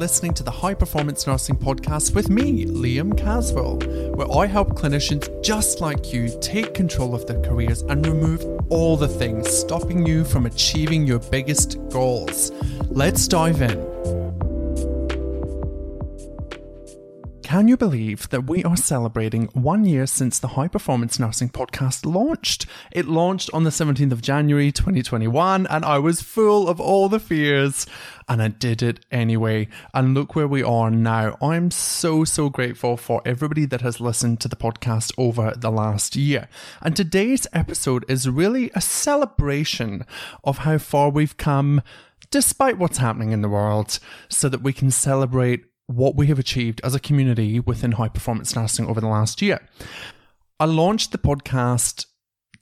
Listening to the High Performance Nursing Podcast with me, Liam Caswell, where I help clinicians just like you take control of their careers and remove all the things stopping you from achieving your biggest goals. Let's dive in. Can you believe that we are celebrating one year since the High Performance Nursing podcast launched? It launched on the 17th of January 2021, and I was full of all the fears, and I did it anyway. And look where we are now. I'm so, so grateful for everybody that has listened to the podcast over the last year. And today's episode is really a celebration of how far we've come despite what's happening in the world, so that we can celebrate what we have achieved as a community within high performance nursing over the last year. I launched the podcast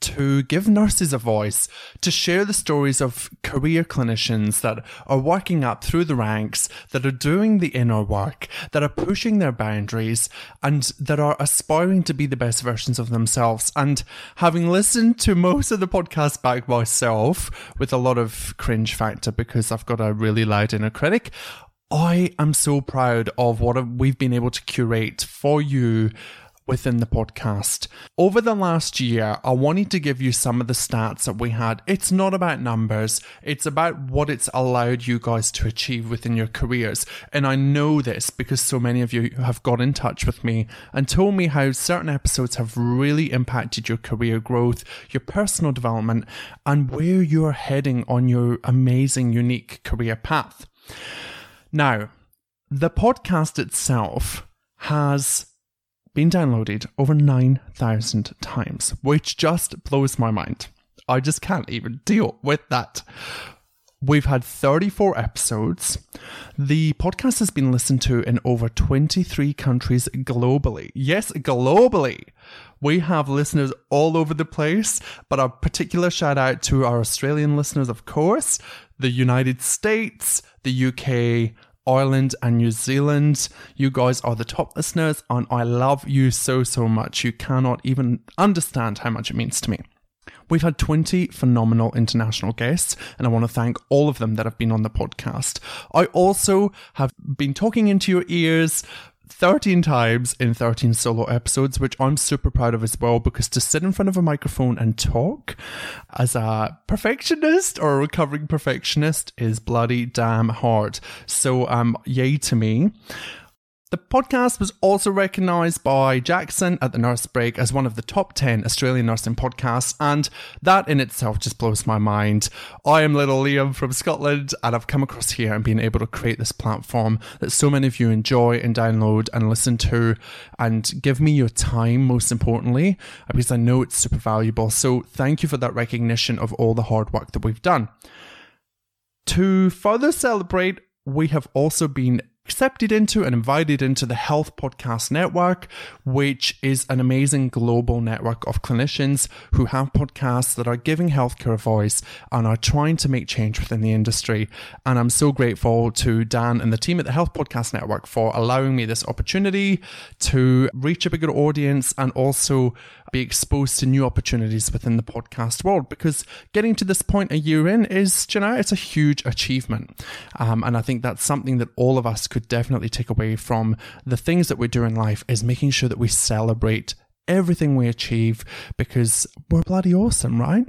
to give nurses a voice, to share the stories of career clinicians that are working up through the ranks, that are doing the inner work, that are pushing their boundaries, and that are aspiring to be the best versions of themselves. And having listened to most of the podcast back myself with a lot of cringe factor because I've got a really loud inner critic, I am so proud of what we've been able to curate for you within the podcast. Over the last year, I wanted to give you some of the stats that we had. It's not about numbers, it's about what it's allowed you guys to achieve within your careers. And I know this because so many of you have got in touch with me and told me how certain episodes have really impacted your career growth, your personal development, and where you're heading on your amazing, unique career path. Now, the podcast itself has been downloaded over 9,000 times, which just blows my mind. I just can't even deal with that. We've had 34 episodes. The podcast has been listened to in over 23 countries globally. Yes, globally. We have listeners all over the place, but a particular shout out to our Australian listeners, of course, the United States, the UK, Ireland, and New Zealand. You guys are the top listeners, and I love you so, so much. You cannot even understand how much it means to me. We've had 20 phenomenal international guests, and I want to thank all of them that have been on the podcast. I also have been talking into your ears 13 times in 13 solo episodes, which I'm super proud of as well, because to sit in front of a microphone and talk as a perfectionist or a recovering perfectionist is bloody damn hard. So, um, yay to me. The podcast was also recognised by Jackson at the Nurse Break as one of the top 10 Australian nursing podcasts, and that in itself just blows my mind. I am little Liam from Scotland, and I've come across here and been able to create this platform that so many of you enjoy and download and listen to, and give me your time, most importantly, because I know it's super valuable. So, thank you for that recognition of all the hard work that we've done. To further celebrate, we have also been accepted into and invited into the Health Podcast Network, which is an amazing global network of clinicians who have podcasts that are giving healthcare a voice and are trying to make change within the industry. And I'm so grateful to Dan and the team at the Health Podcast Network for allowing me this opportunity to reach a bigger audience and also be exposed to new opportunities within the podcast world because getting to this point a year in is, you know, it's a huge achievement. Um, and I think that's something that all of us could definitely take away from the things that we do in life is making sure that we celebrate everything we achieve because we're bloody awesome, right?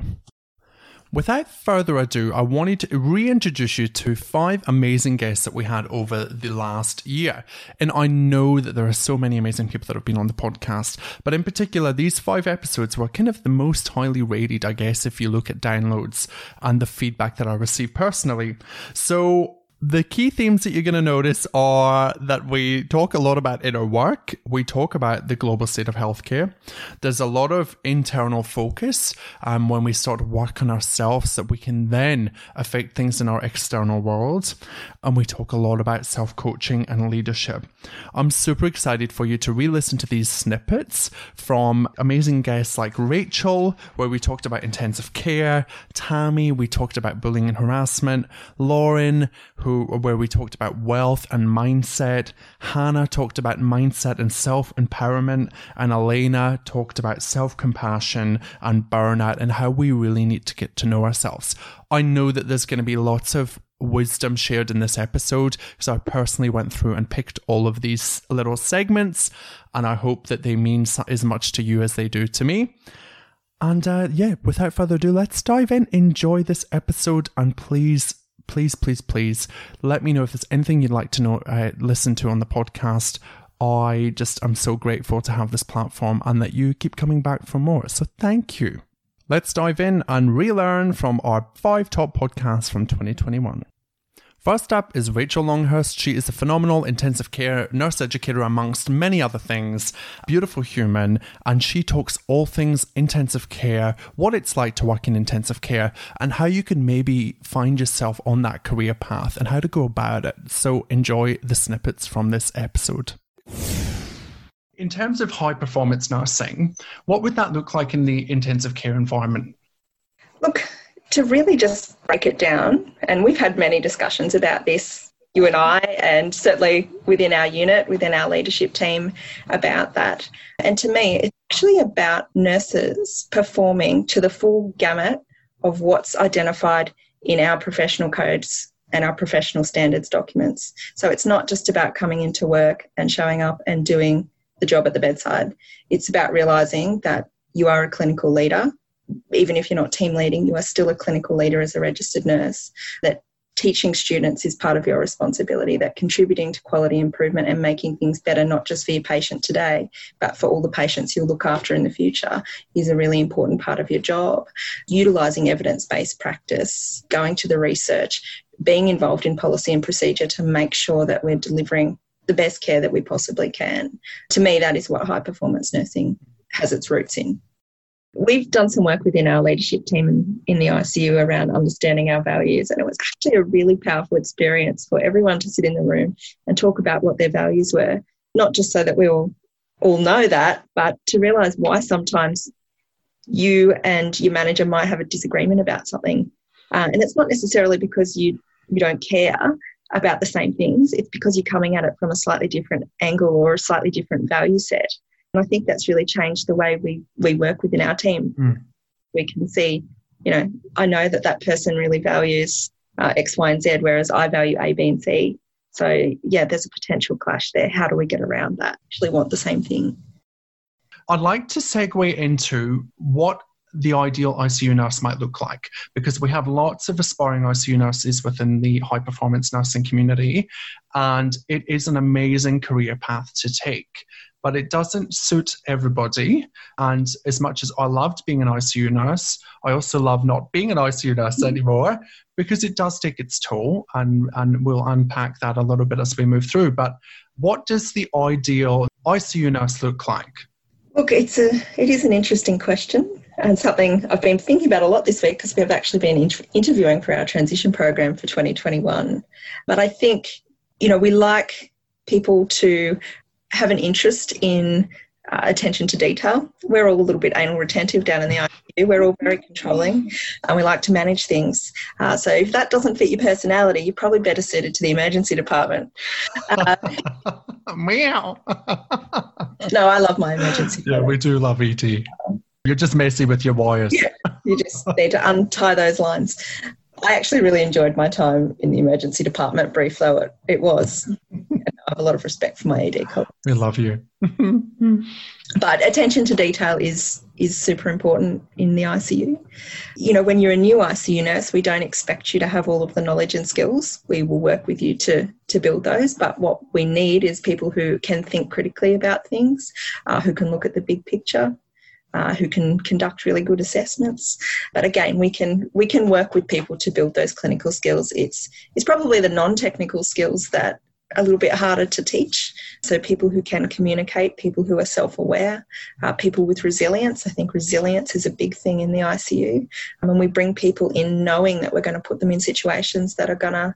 Without further ado, I wanted to reintroduce you to five amazing guests that we had over the last year. And I know that there are so many amazing people that have been on the podcast, but in particular, these five episodes were kind of the most highly rated, I guess, if you look at downloads and the feedback that I received personally. So the key themes that you're going to notice are that we talk a lot about inner work. We talk about the global state of healthcare. There's a lot of internal focus um, when we start work on ourselves that we can then affect things in our external world. And we talk a lot about self coaching and leadership. I'm super excited for you to re listen to these snippets from amazing guests like Rachel, where we talked about intensive care, Tammy, we talked about bullying and harassment, Lauren, who who, where we talked about wealth and mindset. Hannah talked about mindset and self empowerment, and Elaina talked about self compassion and burnout and how we really need to get to know ourselves. I know that there's going to be lots of wisdom shared in this episode because I personally went through and picked all of these little segments, and I hope that they mean as much to you as they do to me. And uh, yeah, without further ado, let's dive in. Enjoy this episode, and please please, please, please let me know if there's anything you'd like to know, uh, listen to on the podcast. I just am so grateful to have this platform and that you keep coming back for more. So thank you. Let's dive in and relearn from our five top podcasts from 2021. First up is Rachel Longhurst. She is a phenomenal intensive care nurse educator, amongst many other things. Beautiful human, and she talks all things intensive care, what it's like to work in intensive care, and how you can maybe find yourself on that career path and how to go about it. So enjoy the snippets from this episode. In terms of high performance nursing, what would that look like in the intensive care environment? Look, to really just break it down, and we've had many discussions about this, you and I, and certainly within our unit, within our leadership team, about that. And to me, it's actually about nurses performing to the full gamut of what's identified in our professional codes and our professional standards documents. So it's not just about coming into work and showing up and doing the job at the bedside. It's about realizing that you are a clinical leader even if you're not team leading, you are still a clinical leader as a registered nurse. That teaching students is part of your responsibility, that contributing to quality improvement and making things better, not just for your patient today, but for all the patients you'll look after in the future, is a really important part of your job. Utilising evidence based practice, going to the research, being involved in policy and procedure to make sure that we're delivering the best care that we possibly can. To me, that is what high performance nursing has its roots in. We've done some work within our leadership team in, in the ICU around understanding our values, and it was actually a really powerful experience for everyone to sit in the room and talk about what their values were, not just so that we all all know that, but to realize why sometimes you and your manager might have a disagreement about something. Uh, and it's not necessarily because you, you don't care about the same things, it's because you're coming at it from a slightly different angle or a slightly different value set. And I think that's really changed the way we, we work within our team. Mm. We can see, you know, I know that that person really values uh, X, Y, and Z, whereas I value A, B, and C. So, yeah, there's a potential clash there. How do we get around that? Actually, want the same thing. I'd like to segue into what the ideal ICU nurse might look like because we have lots of aspiring ICU nurses within the high performance nursing community, and it is an amazing career path to take but it doesn't suit everybody. And as much as I loved being an ICU nurse, I also love not being an ICU nurse mm-hmm. anymore because it does take its toll. And, and we'll unpack that a little bit as we move through. But what does the ideal ICU nurse look like? Look, it's a, it is an interesting question and something I've been thinking about a lot this week because we've actually been inter- interviewing for our transition program for 2021. But I think, you know, we like people to have an interest in uh, attention to detail. We're all a little bit anal retentive down in the ICU. We're all very controlling and we like to manage things. Uh, so if that doesn't fit your personality, you're probably better suited to the emergency department. Uh, Meow. no, I love my emergency. Yeah, we do love ED. You're just messy with your wires. Yeah, you just need to untie those lines. I actually really enjoyed my time in the emergency department, brief though it, it was. I have a lot of respect for my ED colleagues. We love you. but attention to detail is is super important in the ICU. You know, when you're a new ICU nurse, we don't expect you to have all of the knowledge and skills. We will work with you to to build those. But what we need is people who can think critically about things, uh, who can look at the big picture, uh, who can conduct really good assessments. But again, we can we can work with people to build those clinical skills. It's it's probably the non-technical skills that are a little bit harder to teach. So people who can communicate, people who are self-aware, uh, people with resilience. I think resilience is a big thing in the ICU. And we bring people in knowing that we're going to put them in situations that are going to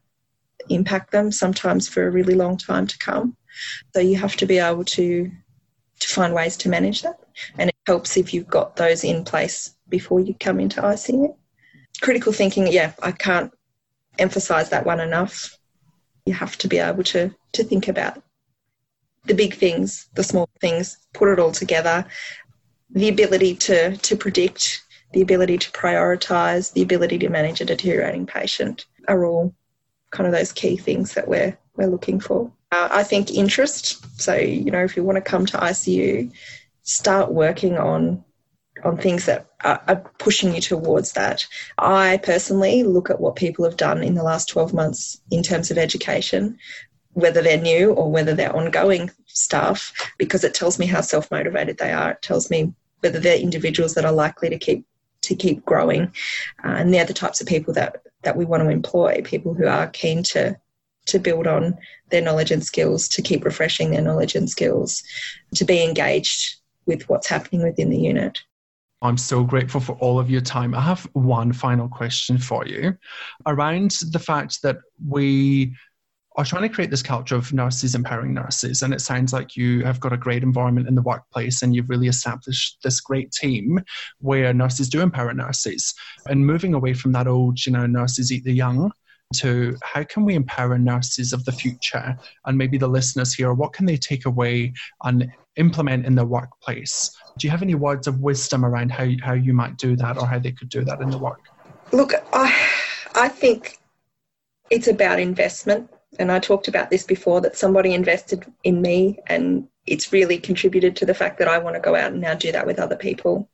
impact them, sometimes for a really long time to come. So you have to be able to to find ways to manage that. And it helps if you've got those in place before you come into ICU. Critical thinking, yeah, I can't emphasize that one enough you have to be able to to think about the big things, the small things, put it all together. The ability to to predict, the ability to prioritize, the ability to manage a deteriorating patient are all kind of those key things that we're we're looking for. Uh, I think interest. So you know, if you want to come to ICU, start working on on things that are, are pushing you towards that. I personally look at what people have done in the last 12 months in terms of education, whether they're new or whether they're ongoing staff, because it tells me how self motivated they are. It tells me whether they're individuals that are likely to keep to keep growing, uh, and they're the types of people that that we want to employ. People who are keen to to build on their knowledge and skills, to keep refreshing their knowledge and skills, to be engaged with what's happening within the unit. I'm so grateful for all of your time. I have one final question for you around the fact that we are trying to create this culture of nurses empowering nurses. And it sounds like you have got a great environment in the workplace and you've really established this great team where nurses do empower nurses. And moving away from that old, you know, nurses eat the young to how can we empower nurses of the future and maybe the listeners here, what can they take away and implement in their workplace? Do you have any words of wisdom around how, how you might do that or how they could do that in the work? Look, I, I think it's about investment. And I talked about this before that somebody invested in me and it's really contributed to the fact that I want to go out and now do that with other people.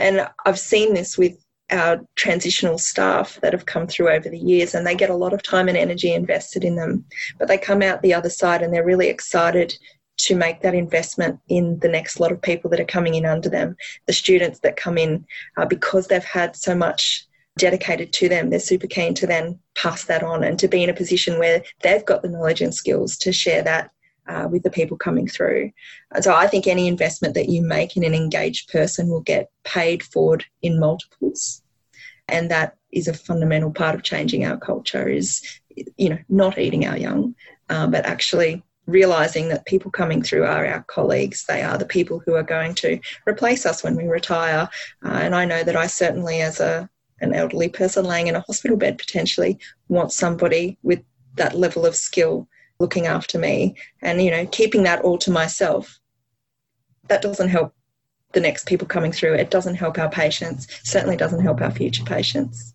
And I've seen this with our transitional staff that have come through over the years and they get a lot of time and energy invested in them. But they come out the other side and they're really excited to make that investment in the next lot of people that are coming in under them, the students that come in, uh, because they've had so much dedicated to them, they're super keen to then pass that on and to be in a position where they've got the knowledge and skills to share that uh, with the people coming through. So I think any investment that you make in an engaged person will get paid forward in multiples. And that is a fundamental part of changing our culture is, you know, not eating our young, uh, but actually realizing that people coming through are our colleagues. They are the people who are going to replace us when we retire. Uh, and I know that I certainly, as a an elderly person laying in a hospital bed, potentially want somebody with that level of skill looking after me. And you know, keeping that all to myself, that doesn't help the next people coming through. It doesn't help our patients. Certainly doesn't help our future patients.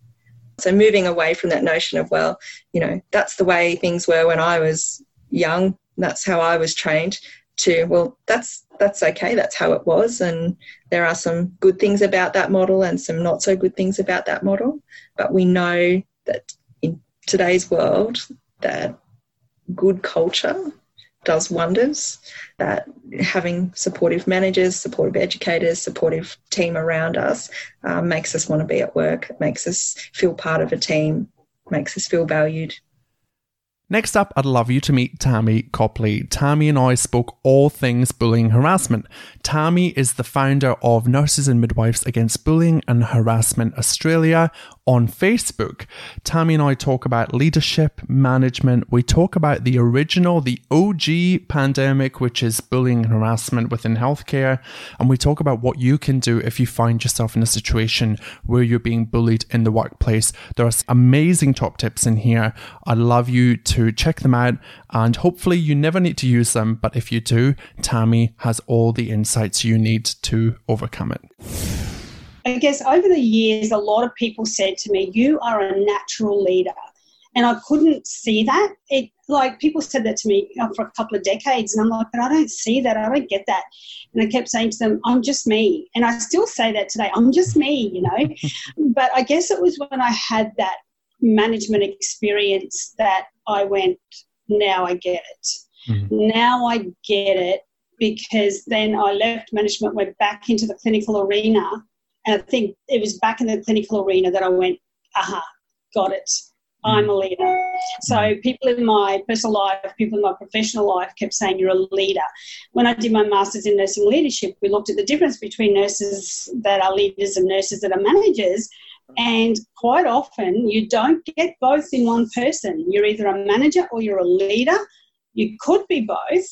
So moving away from that notion of well, you know, that's the way things were when I was young that's how I was trained to well that's that's okay that's how it was and there are some good things about that model and some not so good things about that model but we know that in today's world that good culture does wonders that having supportive managers supportive educators supportive team around us uh, makes us want to be at work makes us feel part of a team makes us feel valued Next up, I'd love you to meet Tammy Copley. Tammy and I spoke all things bullying harassment. Tammy is the founder of Nurses and Midwives Against Bullying and Harassment Australia on Facebook. Tammy and I talk about leadership, management. We talk about the original, the OG pandemic, which is bullying and harassment within healthcare. And we talk about what you can do if you find yourself in a situation where you're being bullied in the workplace. There are amazing top tips in here. I'd love you to check them out. And hopefully, you never need to use them. But if you do, Tammy has all the insights you need to overcome it. I guess over the years, a lot of people said to me, You are a natural leader. And I couldn't see that. It like people said that to me for a couple of decades, and I'm like, but I don't see that. I don't get that. And I kept saying to them, I'm just me. And I still say that today. I'm just me, you know. but I guess it was when I had that management experience that I went, now I get it. Mm-hmm. Now I get it because then I left management, went back into the clinical arena. And I think it was back in the clinical arena that I went, aha, got it. I'm a leader. So mm. people in my personal life, people in my professional life kept saying you're a leader. When I did my master's in nursing leadership, we looked at the difference between nurses that are leaders and nurses that are managers. And quite often you don't get both in one person. You're either a manager or you're a leader. You could be both,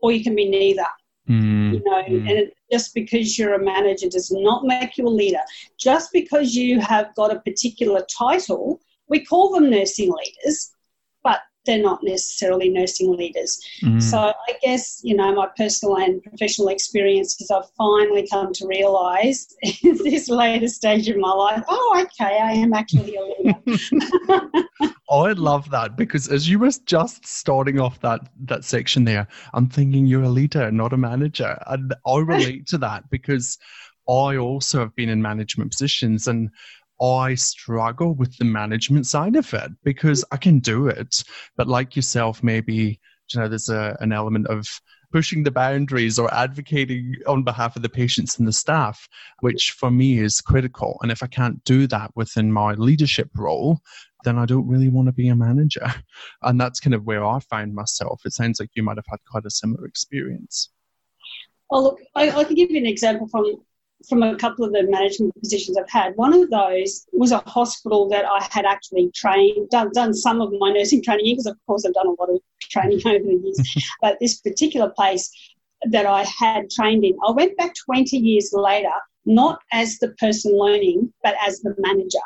or you can be neither. Mm. You know, mm. and just because you're a manager does not make you a leader. Just because you have got a particular title we call them nursing leaders, but they're not necessarily nursing leaders. Mm. So I guess, you know, my personal and professional experiences, I've finally come to realise in this later stage of my life, oh, okay, I am actually a leader. I love that because as you were just starting off that, that section there, I'm thinking you're a leader, not a manager. And I relate to that because I also have been in management positions and I struggle with the management side of it because I can do it, but like yourself, maybe you know there's a, an element of pushing the boundaries or advocating on behalf of the patients and the staff, which for me is critical. And if I can't do that within my leadership role, then I don't really want to be a manager. And that's kind of where I find myself. It sounds like you might have had quite a similar experience. Well, look, I, I can give you an example from from a couple of the management positions I've had. One of those was a hospital that I had actually trained, done, done some of my nursing training in, because of course I've done a lot of training over the years. but this particular place that I had trained in, I went back 20 years later, not as the person learning, but as the manager.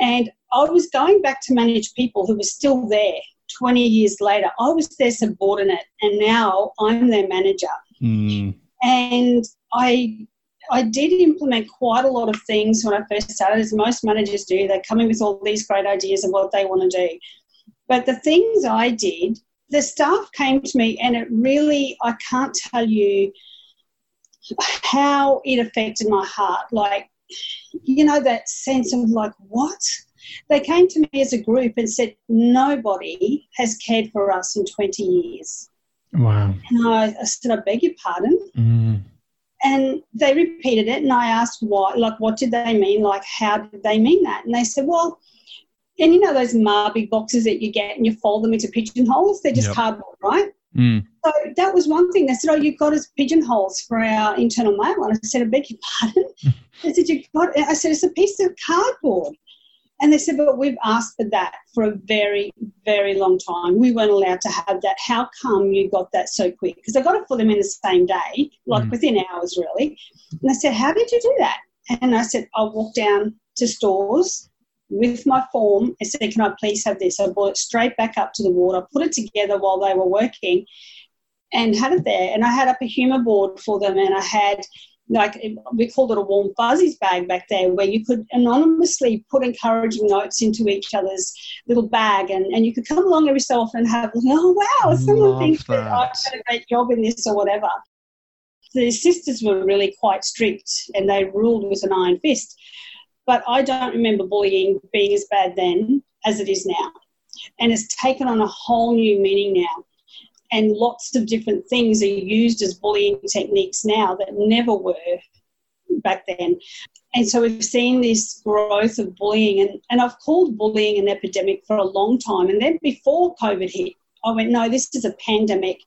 And I was going back to manage people who were still there 20 years later. I was their subordinate, and now I'm their manager. Mm. And I I did implement quite a lot of things when I first started, as most managers do. They come in with all these great ideas of what they want to do. But the things I did, the staff came to me, and it really, I can't tell you how it affected my heart. Like, you know, that sense of like, what? They came to me as a group and said, nobody has cared for us in 20 years. Wow. And I, I said, I beg your pardon. Mm. And they repeated it, and I asked why, like, what did they mean? Like, how did they mean that? And they said, well, and you know those Marbig boxes that you get and you fold them into pigeonholes? They're just yep. cardboard, right? Mm. So that was one thing. They said, "Oh, you've got us pigeonholes for our internal mail," and I said, "I beg your pardon." they said, "You got?" I said, "It's a piece of cardboard." And they said, but we've asked for that for a very, very long time. We weren't allowed to have that. How come you got that so quick? Because I got it for them in the same day, like mm. within hours, really. And I said, how did you do that? And I said, I walked down to stores with my form and said, can I please have this? I brought it straight back up to the ward. I put it together while they were working and had it there. And I had up a humour board for them and I had like we called it a warm fuzzies bag back there, where you could anonymously put encouraging notes into each other's little bag, and, and you could come along every so often and have, oh wow, someone thinks that. that I've done a great job in this or whatever. The sisters were really quite strict, and they ruled with an iron fist. But I don't remember bullying being as bad then as it is now, and it's taken on a whole new meaning now and lots of different things are used as bullying techniques now that never were back then. And so we've seen this growth of bullying, and, and I've called bullying an epidemic for a long time. And then before COVID hit, I went, no, this is a pandemic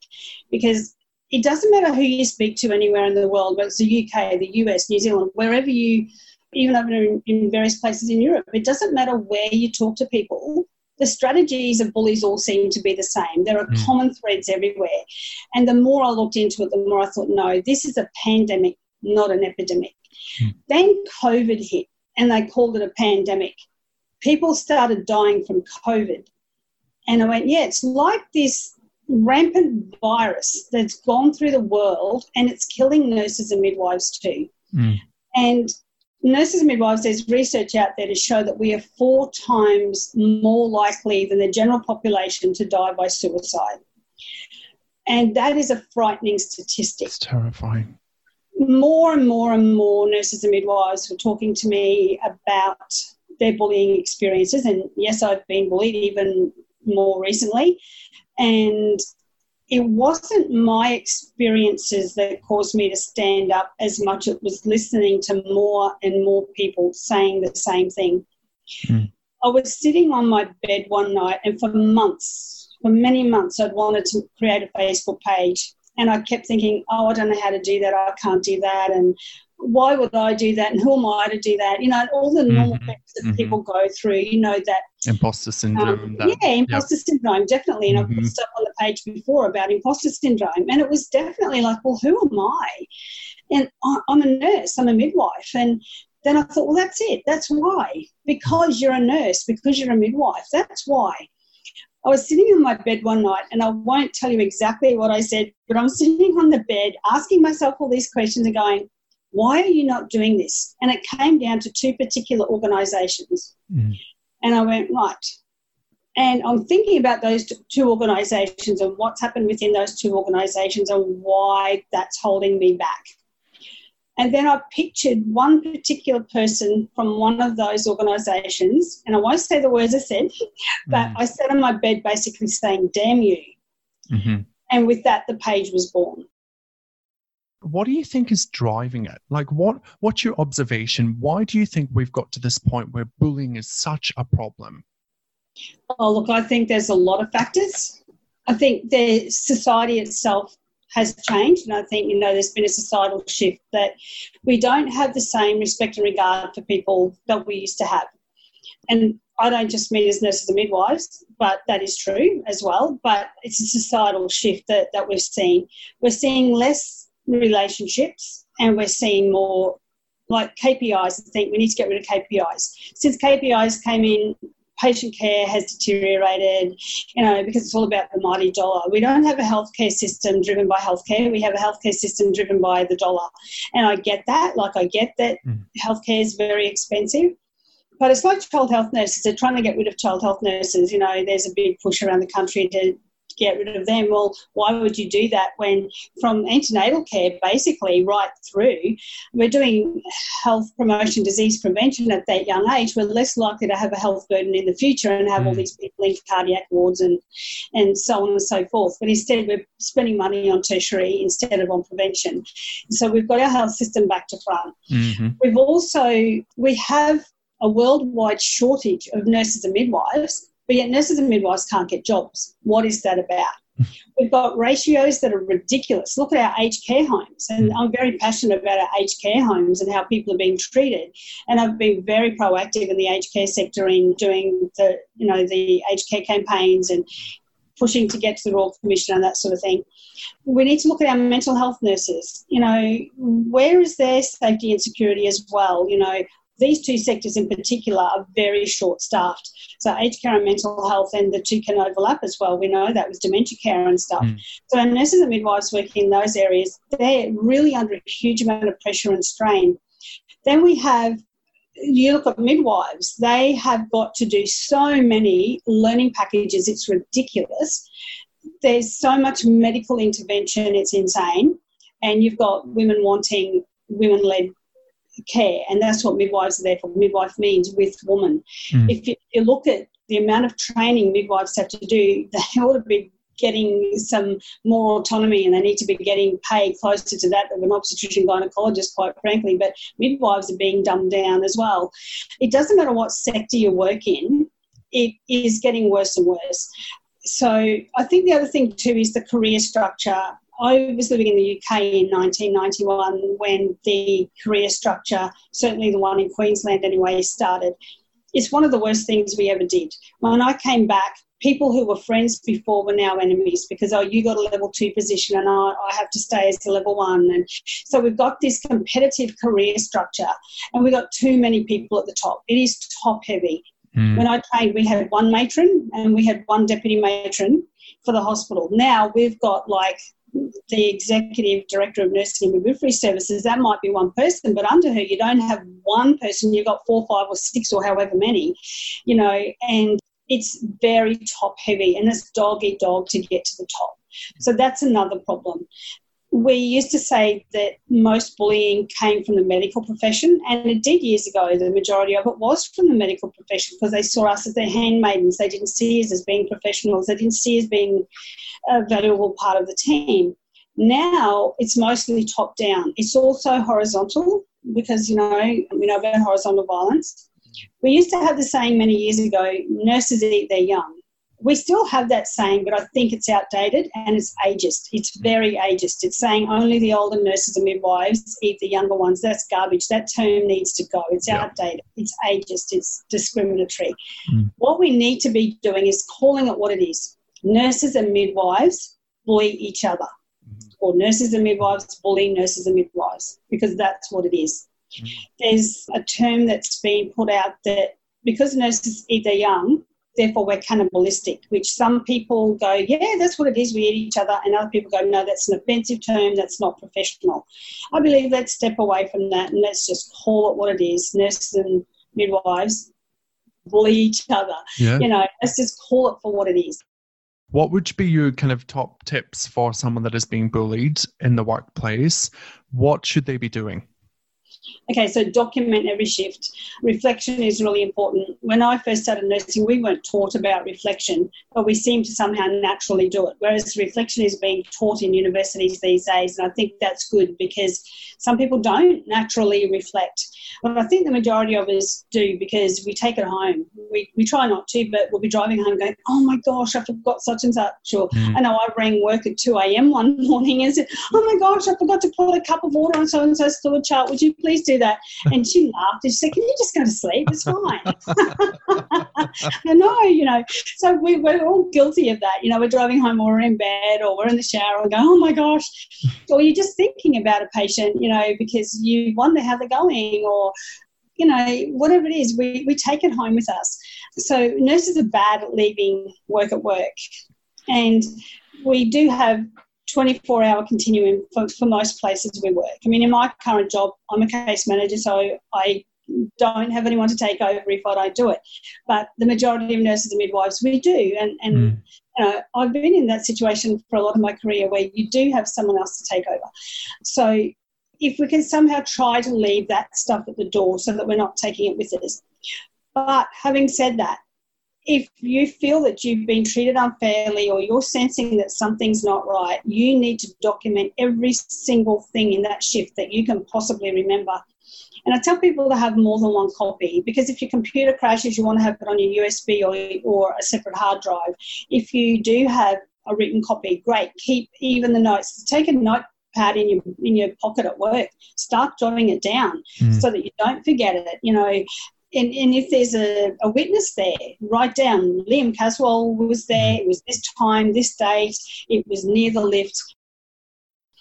because it doesn't matter who you speak to anywhere in the world, whether it's the UK, the US, New Zealand, wherever you, even over in, in various places in Europe, it doesn't matter where you talk to people the strategies of bullies all seem to be the same. There are mm. common threads everywhere. And the more I looked into it, the more I thought, no, this is a pandemic, not an epidemic. Mm. Then COVID hit and they called it a pandemic. People started dying from COVID. And I went, yeah, it's like this rampant virus that's gone through the world and it's killing nurses and midwives too. Mm. And nurses and midwives, there's research out there to show that we are four times more likely than the general population to die by suicide. And that is a frightening statistic. It's terrifying. More and more and more nurses and midwives were talking to me about their bullying experiences. And yes, I've been bullied even more recently. And it wasn't my experiences that caused me to stand up as much it was listening to more and more people saying the same thing. Mm. i was sitting on my bed one night and for months for many months i'd wanted to create a facebook page. And i kept thinking oh i don't know how to do that. I can't do that. And why would I do that and who am I to do that? You know, all the normal mm-hmm. things that mm-hmm. people go through, you know, that imposter syndrome. Um, that, yeah, imposter yep. syndrome, definitely. And mm-hmm. I've put stuff on the page before about imposter syndrome. And it was definitely like, well, who am I? And I'm a nurse, I'm a midwife. And then I thought, well, that's it. That's why. Because you're a nurse, because you're a midwife. That's why. I was sitting in my bed one night, and I won't tell you exactly what I said, but I'm sitting on the bed asking myself all these questions and going, why are you not doing this? And it came down to two particular organisations. Mm. And I went, right. And I'm thinking about those two organisations and what's happened within those two organisations and why that's holding me back. And then I pictured one particular person from one of those organisations, and I won't say the words I said, but mm. I sat on my bed basically saying, damn you. Mm-hmm. And with that, the page was born what do you think is driving it like what what's your observation why do you think we've got to this point where bullying is such a problem oh look i think there's a lot of factors i think the society itself has changed and i think you know there's been a societal shift that we don't have the same respect and regard for people that we used to have and I don't just mean as nurses and midwives, but that is true as well. But it's a societal shift that, that we've seen. We're seeing less relationships and we're seeing more like KPIs. I think we need to get rid of KPIs. Since KPIs came in, patient care has deteriorated, you know, because it's all about the mighty dollar. We don't have a healthcare system driven by healthcare. We have a healthcare system driven by the dollar. And I get that. Like, I get that mm. healthcare is very expensive. But it's like child health nurses. They're trying to get rid of child health nurses. You know, there's a big push around the country to get rid of them. Well, why would you do that when from antenatal care, basically right through, we're doing health promotion, disease prevention at that young age, we're less likely to have a health burden in the future and have mm. all these people in cardiac wards and, and so on and so forth. But instead, we're spending money on tertiary instead of on prevention. So we've got our health system back to front. Mm-hmm. We've also, we have a worldwide shortage of nurses and midwives but yet nurses and midwives can't get jobs. What is that about? We've got ratios that are ridiculous. Look at our aged care homes, and mm. I'm very passionate about our aged care homes and how people are being treated. And I've been very proactive in the aged care sector in doing the, you know, the aged care campaigns and pushing to get to the Royal Commission and that sort of thing. We need to look at our mental health nurses. You know, where is their safety and security as well? You know, these two sectors in particular are very short staffed. So aged care and mental health and the two can overlap as well. We know that with dementia care and stuff. Mm. So nurses and midwives working in those areas, they're really under a huge amount of pressure and strain. Then we have you look at midwives, they have got to do so many learning packages, it's ridiculous. There's so much medical intervention, it's insane. And you've got women wanting women led care, and that's what midwives are there for. Midwife means with woman. Mm. If you, you look at the amount of training midwives have to do, they ought to be getting some more autonomy and they need to be getting paid closer to that of an obstetrician gynecologist, quite frankly. But midwives are being dumbed down as well. It doesn't matter what sector you work in, it is getting worse and worse. So I think the other thing too is the career structure I was living in the UK in 1991 when the career structure, certainly the one in Queensland anyway, started. It's one of the worst things we ever did. When I came back, people who were friends before were now enemies because oh you got a level two position and I, I have to stay as a level one and so we've got this competitive career structure and we've got too many people at the top it is top heavy mm. when i trained we had one matron and we had one deputy matron for the hospital now we've got like the executive director of nursing and midwifery services, that might be one person, but under her, you don't have one person, you've got four, five, or six, or however many, you know, and it's very top heavy and it's dog eat dog to get to the top. So that's another problem we used to say that most bullying came from the medical profession, and it did years ago. The majority of it was from the medical profession because they saw us as their handmaidens. They didn't see us as being professionals. They didn't see us being a valuable part of the team. Now it's mostly top down. It's also horizontal because you know we know about horizontal violence. We used to have the saying many years ago: "Nurses eat their young." We still have that saying, but I think it's outdated and it's ageist. It's very ageist. It's saying only the older nurses and midwives eat the younger ones. That's garbage. That term needs to go. It's yep. outdated. It's ageist. It's discriminatory. Mm. What we need to be doing is calling it what it is. Nurses and midwives bully each other, mm. or nurses and midwives bully nurses and midwives, because that's what it is. Mm. There's a term that's been put out that because nurses eat their young, therefore we're cannibalistic, which some people go, yeah, that's what it is, we eat each other, and other people go, no, that's an offensive term, that's not professional. I believe let's step away from that and let's just call it what it is. Nurses and midwives bully each other. Yeah. You know, let's just call it for what it is. What would be your kind of top tips for someone that is being bullied in the workplace? What should they be doing? Okay, so document every shift. Reflection is really important. When I first started nursing, we weren't taught about reflection, but we seem to somehow naturally do it. Whereas reflection is being taught in universities these days, and I think that's good because some people don't naturally reflect. But I think the majority of us do because we take it home. We, we try not to, but we'll be driving home going, oh my gosh, I forgot such and such. Or mm. I know I rang work at 2 a.m. one morning and said, oh my gosh, I forgot to put a cup of water on so and so's fluid chart. Would you please do that? And she laughed and she said, can you just go to sleep? It's fine. I know, you know. So we, we're all guilty of that. You know, we're driving home or we're in bed or we're in the shower and go, oh my gosh. Or you're just thinking about a patient, you know, because you wonder how they're going or you know, whatever it is, we, we take it home with us. So nurses are bad at leaving work at work. And we do have 24 hour continuum for, for most places we work. I mean, in my current job, I'm a case manager, so I don't have anyone to take over if I don't do it. But the majority of nurses and midwives, we do. And, and mm. you know, I've been in that situation for a lot of my career where you do have someone else to take over. So if we can somehow try to leave that stuff at the door so that we're not taking it with us. But having said that, if you feel that you've been treated unfairly or you're sensing that something's not right, you need to document every single thing in that shift that you can possibly remember. And I tell people to have more than one copy because if your computer crashes, you want to have it on your USB or, or a separate hard drive. If you do have a written copy, great. Keep even the notes. Take a notepad in your in your pocket at work. Start jotting it down mm. so that you don't forget it. You know, and, and if there's a, a witness there, write down Liam Caswell was there, it was this time, this date, it was near the lift.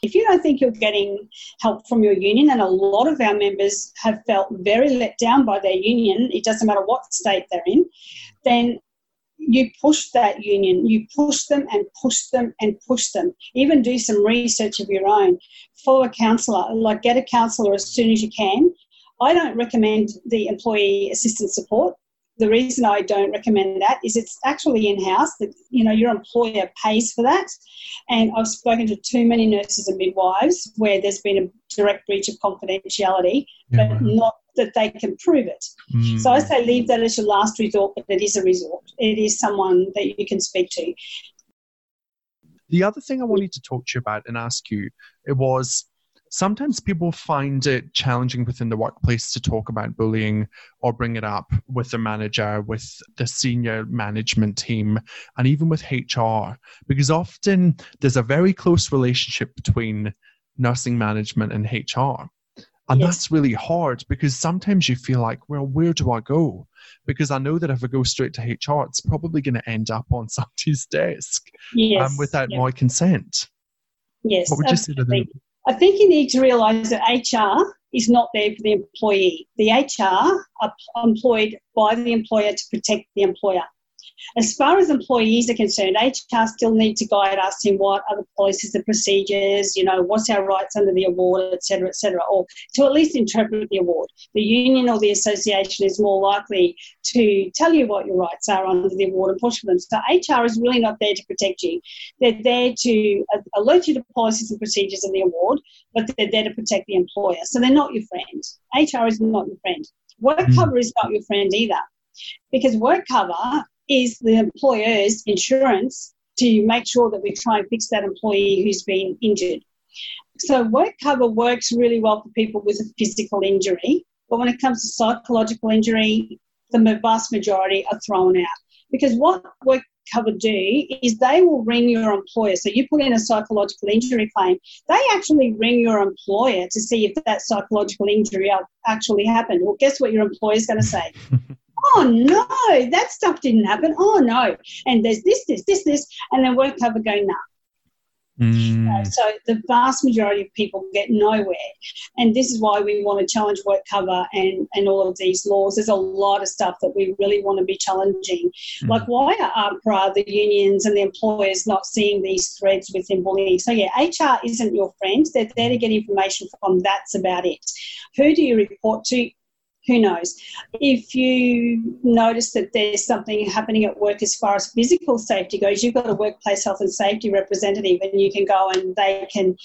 If you don't think you're getting help from your union, and a lot of our members have felt very let down by their union, it doesn't matter what state they're in, then you push that union, you push them and push them and push them. Even do some research of your own. Follow a counsellor, like get a counsellor as soon as you can I don't recommend the employee assistance support. The reason I don't recommend that is it's actually in house. That you know your employer pays for that, and I've spoken to too many nurses and midwives where there's been a direct breach of confidentiality, yeah. but not that they can prove it. Mm. So I say leave that as your last resort, but it is a resort. It is someone that you can speak to. The other thing I wanted to talk to you about and ask you it was sometimes people find it challenging within the workplace to talk about bullying or bring it up with the manager, with the senior management team, and even with HR, because often there's a very close relationship between nursing management and HR. And yes. that's really hard because sometimes you feel like, well, where do I go? Because I know that if I go straight to HR, it's probably going to end up on somebody's desk yes. um, without my consent. Yes. What would absolutely. you say to them? I think you need to realise that HR is not there for the employee. The HR are employed by the employer to protect the employer. As far as employees are concerned, HR still need to guide us in what are the policies and procedures, you know, what's our rights under the award, et cetera, et cetera, or to at least interpret the award. The union or the association is more likely to tell you what your rights are under the award and push for them. So HR is really not there to protect you. They're there to alert you to policies and procedures of the award, but they're there to protect the employer. So they're not your friend. HR is not your friend. Work mm. cover is not your friend either, because work cover is the employer's insurance to make sure that we try and fix that employee who's been injured. So work cover works really well for people with a physical injury, but when it comes to psychological injury, the vast majority are thrown out. Because what work cover do is they will ring your employer. So you put in a psychological injury claim, they actually ring your employer to see if that psychological injury actually happened. Well, guess what your employer is going to say? oh no, that stuff didn't happen. Oh no. And there's this, this, this, this, and then work cover going, nah, Mm. so the vast majority of people get nowhere. And this is why we want to challenge work cover and, and all of these laws. There's a lot of stuff that we really want to be challenging. Mm. Like why are AHPRA, the unions and the employers not seeing these threads within bullying? So yeah, HR isn't your friend. They're there to get information from. That's about it. Who do you report to? Who knows? If you notice that there's something happening at work as far as physical safety goes, you've got a workplace health and safety representative, and you can go and they can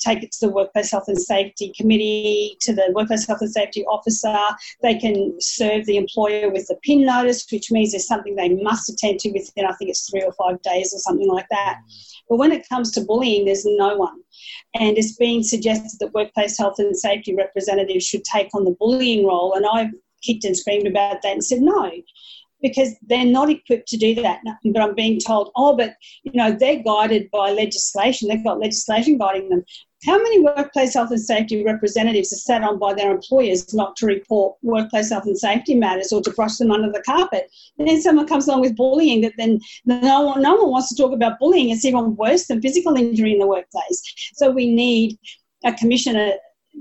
take it to the Workplace Health and Safety Committee, to the Workplace Health and Safety Officer. They can serve the employer with a PIN notice, which means there's something they must attend to within, I think it's three or five days or something like that. But when it comes to bullying, there's no one. And it's been suggested that workplace health and safety representatives should take on the bullying role. And I've kicked and screamed about that and said, no, because they're not equipped to do that. But I'm being told, oh, but you know, they're guided by legislation. They've got legislation guiding them. How many workplace health and safety representatives are sat on by their employers not to report workplace health and safety matters or to brush them under the carpet? And then someone comes along with bullying that then no one, no one wants to talk about bullying. It's even worse than physical injury in the workplace. So we need a commissioner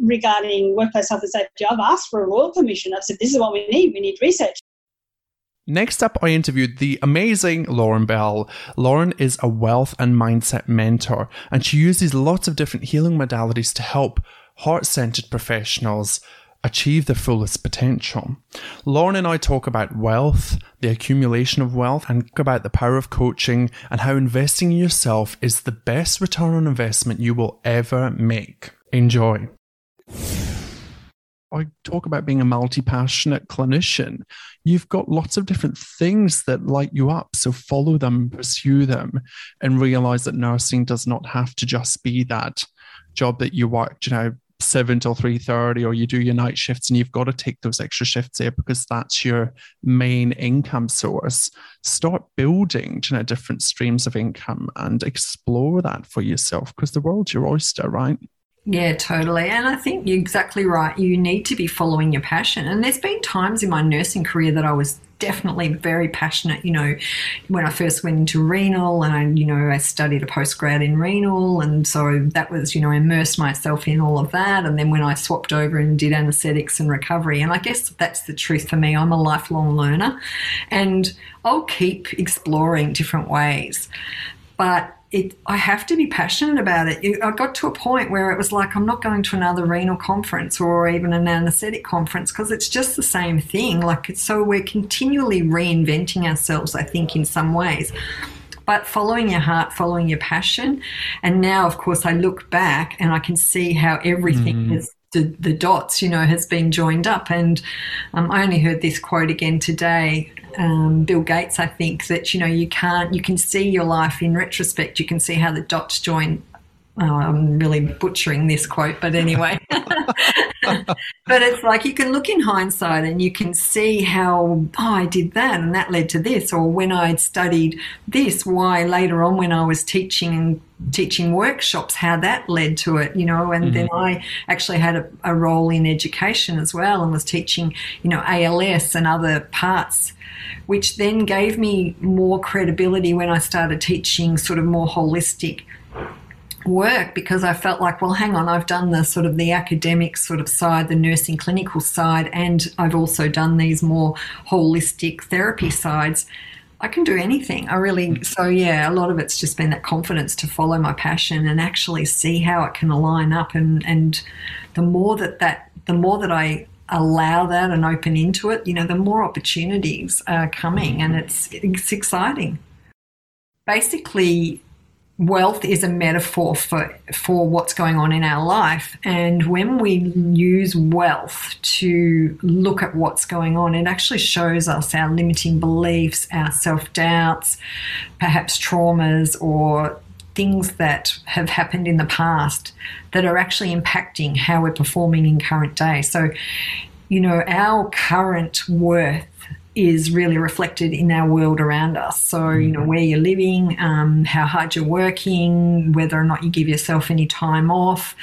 regarding workplace health and safety. I've asked for a royal commission. I've said this is what we need. We need research. Next up, I interviewed the amazing Lauren Bell. Lauren is a wealth and mindset mentor, and she uses lots of different healing modalities to help heart centered professionals achieve their fullest potential. Lauren and I talk about wealth, the accumulation of wealth, and about the power of coaching and how investing in yourself is the best return on investment you will ever make. Enjoy. I talk about being a multi passionate clinician. You've got lots of different things that light you up. So follow them, pursue them, and realize that nursing does not have to just be that job that you work, you know, seven till three thirty, or you do your night shifts, and you've got to take those extra shifts there because that's your main income source. Start building, you know, different streams of income and explore that for yourself because the world's your oyster, right? Yeah, totally. And I think you're exactly right. You need to be following your passion. And there's been times in my nursing career that I was definitely very passionate. You know, when I first went into renal and I, you know, I studied a postgrad in renal. And so that was, you know, immersed myself in all of that. And then when I swapped over and did anesthetics and recovery, and I guess that's the truth for me. I'm a lifelong learner and I'll keep exploring different ways. But it, I have to be passionate about it. I got to a point where it was like, I'm not going to another renal conference or even an anesthetic conference because it's just the same thing. Like, so we're continually reinventing ourselves, I think, in some ways. But following your heart, following your passion. And now, of course, I look back and I can see how everything mm. is the, the dots, you know, has been joined up. And um, I only heard this quote again today um, Bill Gates, I think, that you know you can't you can see your life in retrospect. You can see how the dots join. Oh, I'm really butchering this quote, but anyway. but it's like you can look in hindsight and you can see how oh, I did that and that led to this, or when I'd studied this, why later on when I was teaching and teaching workshops, how that led to it, you know. And mm-hmm. then I actually had a, a role in education as well and was teaching, you know, ALS and other parts which then gave me more credibility when I started teaching sort of more holistic work because I felt like, well, hang on, I've done the sort of the academic sort of side, the nursing clinical side, and I've also done these more holistic therapy sides. I can do anything. I really, mm. so yeah, a lot of it's just been that confidence to follow my passion and actually see how it can align up. And, and the more that that, the more that I allow that and open into it, you know, the more opportunities are coming and mm. it's, it's exciting. Basically, wealth is a metaphor for for what's going on in our life. And when we use wealth to look at what's going on it actually shows us our limiting beliefs our self-doubts perhaps traumas or things that have happened in the past that are actually impacting how we're performing in current day. So you know our current worth is really reflected in our world around us. So, you know, where you're living, um, how hard you're working, whether or not you give yourself any time off,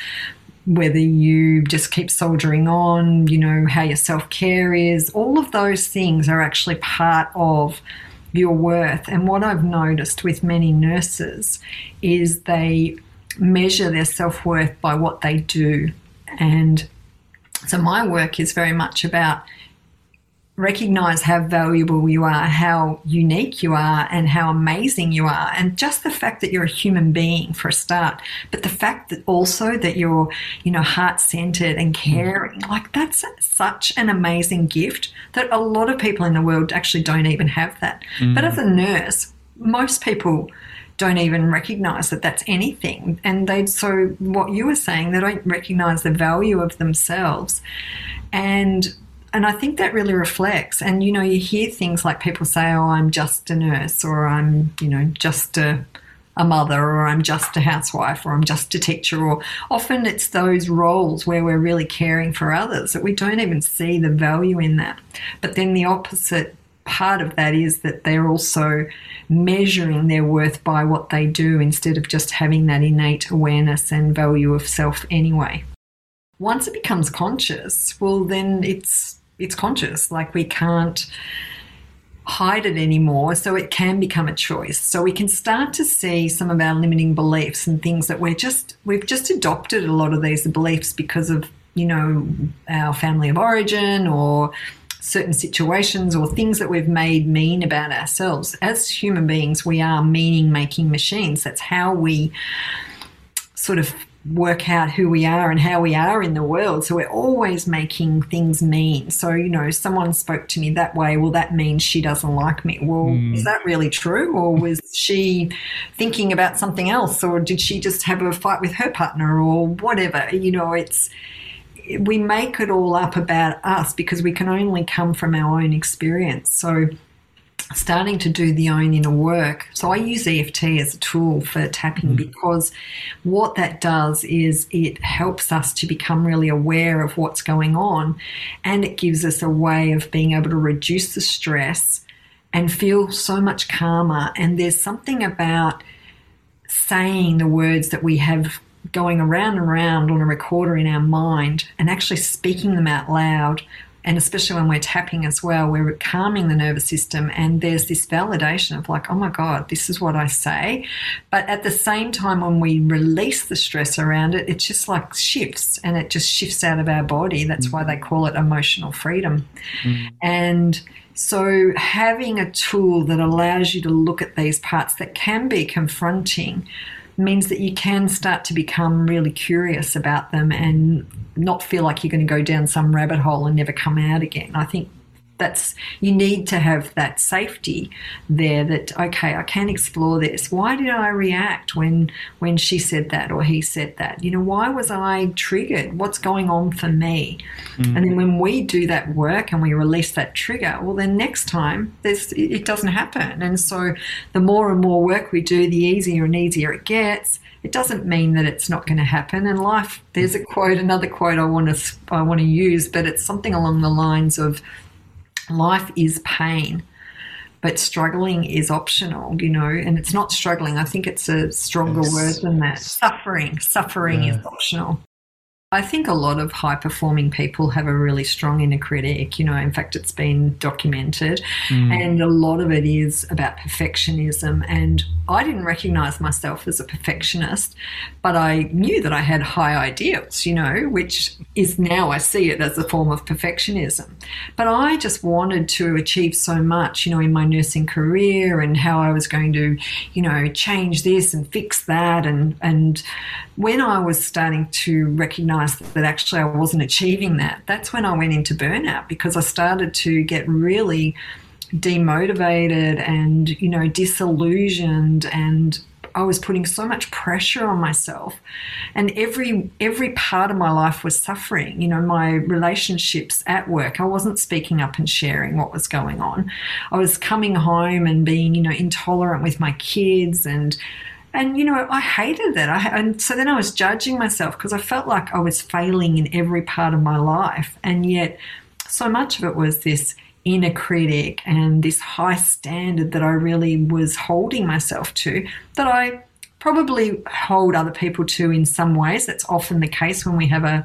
whether you just keep soldiering on, you know, how your self care is, all of those things are actually part of your worth. And what I've noticed with many nurses is they measure their self worth by what they do. And so my work is very much about recognize how valuable you are, how unique you are, and how amazing you are. And just the fact that you're a human being for a start, but the fact that also that you're, you know, heart centered and caring, like that's such an amazing gift that a lot of people in the world actually don't even have that. Mm. But as a nurse, most people don't even recognize that that's anything. And they, so what you were saying, they don't recognize the value of themselves. And and I think that really reflects. And you know, you hear things like people say, "Oh, I'm just a nurse," or "I'm, you know, just a." a mother or I'm just a housewife or I'm just a teacher or often it's those roles where we're really caring for others that we don't even see the value in that. But then the opposite part of that is that they're also measuring their worth by what they do instead of just having that innate awareness and value of self anyway. Once it becomes conscious, well then it's it's conscious. Like we can't hide it anymore. So it can become a choice. So we can start to see some of our limiting beliefs and things that we're just, we've just adopted a lot of these beliefs because of, you know, our family of origin or certain situations or things that we've made mean about ourselves. As human beings, we are meaning making machines. That's how we sort of work out who we are and how we are in the world. So we're always making things mean. So, you know, someone spoke to me that way. Well, that means she doesn't like me. Well, mm. is that really true? Or was she thinking about something else? Or did she just have a fight with her partner or whatever? You know, it's, we make it all up about us because we can only come from our own experience. So, starting to do the own inner work. So I use EFT as a tool for tapping mm. because what that does is it helps us to become really aware of what's going on and it gives us a way of being able to reduce the stress and feel so much calmer. And there's something about saying the words that we have going around and around on a recorder in our mind and actually speaking them out loud and especially when we're tapping as well, we're calming the nervous system, and there's this validation of like, oh my God, this is what I say. But at the same time, when we release the stress around it, it just like shifts and it just shifts out of our body. That's why they call it emotional freedom. Mm. And so, having a tool that allows you to look at these parts that can be confronting means that you can start to become really curious about them and not feel like you're going to go down some rabbit hole and never come out again. I think that's you need to have that safety there that okay i can explore this. Why did i react when when she said that or he said that? You know why was i triggered? What's going on for me? Mm. and then when we do that work and we release that trigger well then next time there's it doesn't happen. And so the more and more work we do the easier and easier it gets. It doesn't mean that it's not going to happen in life. There's a quote another quote i want to i want to use but it's something along the lines of life is pain but struggling is optional, you know, and it's not struggling. I think it's a stronger yes. word than that. Suffering, suffering yeah. is optional. I think a lot of high performing people have a really strong inner critic. You know, in fact, it's been documented, mm. and a lot of it is about perfectionism. And I didn't recognize myself as a perfectionist, but I knew that I had high ideals, you know, which is now I see it as a form of perfectionism. But I just wanted to achieve so much, you know, in my nursing career and how I was going to, you know, change this and fix that. And, and when I was starting to recognize that actually I wasn't achieving that, that's when I went into burnout because I started to get really demotivated and, you know, disillusioned and I was putting so much pressure on myself. And every every part of my life was suffering you know my relationships at work. I wasn't speaking up and sharing what was going on. I was coming home and being you know intolerant with my kids and and you know i hated that. I, and so then i was judging myself because i felt like i was failing in every part of my life. And yet so much of it was this inner critic and this high standard that i really was holding myself to that i probably hold other people to in some ways. That's often the case when we have a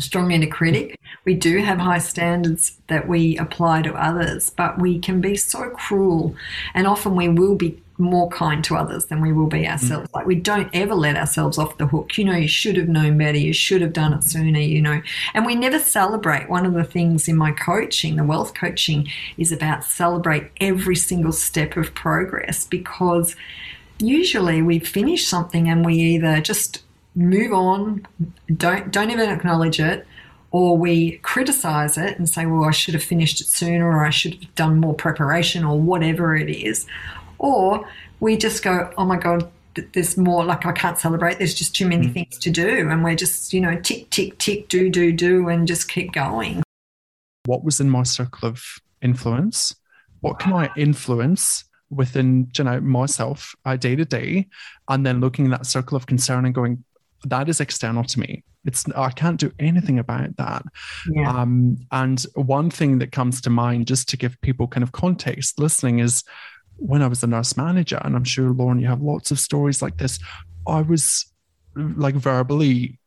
strong inner critic. We do have high standards that we apply to others, but we can be so cruel, and often we will be more kind to others than we will be ourselves. Mm. Like we don't ever let ourselves off the hook. You know, you should have known better. You should have done it sooner. You know, and we never celebrate. One of the things in my coaching, the wealth coaching, is about celebrate every single step of progress because usually we finish something and we either just move on, don't don't even acknowledge it, or we criticize it and say, well, I should have finished it sooner, or I should have done more preparation, or whatever it is, or we just go, oh my God, there's more, like I can't celebrate, there's just too many mm. things to do. And we're just, you know, tick, tick, tick, do, do, do, and just keep going. What was in my circle of influence? What can I influence within you know myself uh, day to day and then looking at that circle of concern and going that is external to me it's i can't do anything about that yeah. um, and one thing that comes to mind just to give people kind of context listening is when I was a nurse manager, and I'm sure Lauren, you have lots of stories like this. I was like verbally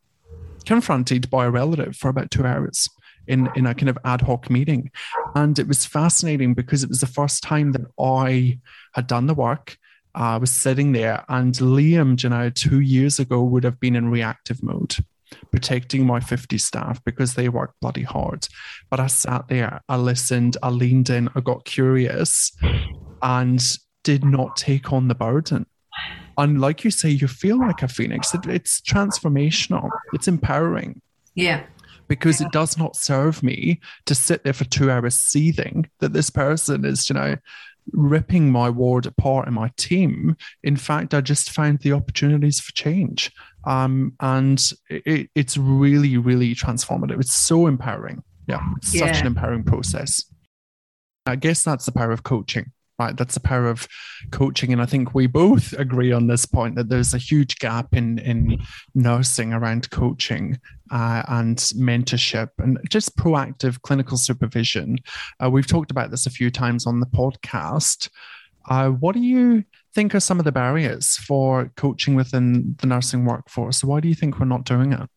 confronted by a relative for about two hours in in a kind of ad hoc meeting, and it was fascinating because it was the first time that I had done the work. I was sitting there, and Liam, you know, two years ago would have been in reactive mode protecting my 50 staff because they work bloody hard. But I sat there, I listened, I leaned in, I got curious, and did not take on the burden. And like you say, you feel like a phoenix. It, it's transformational. It's empowering. Yeah. Because yeah. it does not serve me to sit there for two hours seething that this person is, you know, ripping my ward apart and my team. In fact, I just found the opportunities for change. Um, and it, it's really, really transformative. It's so empowering. Yeah, it's yeah. such an empowering process. I guess that's the power of coaching right? That's the power of coaching. And I think we both agree on this point that there's a huge gap in, in nursing around coaching uh, and mentorship and just proactive clinical supervision. Uh, we've talked about this a few times on the podcast. Uh, what do you think are some of the barriers for coaching within the nursing workforce? Why do you think we're not doing it?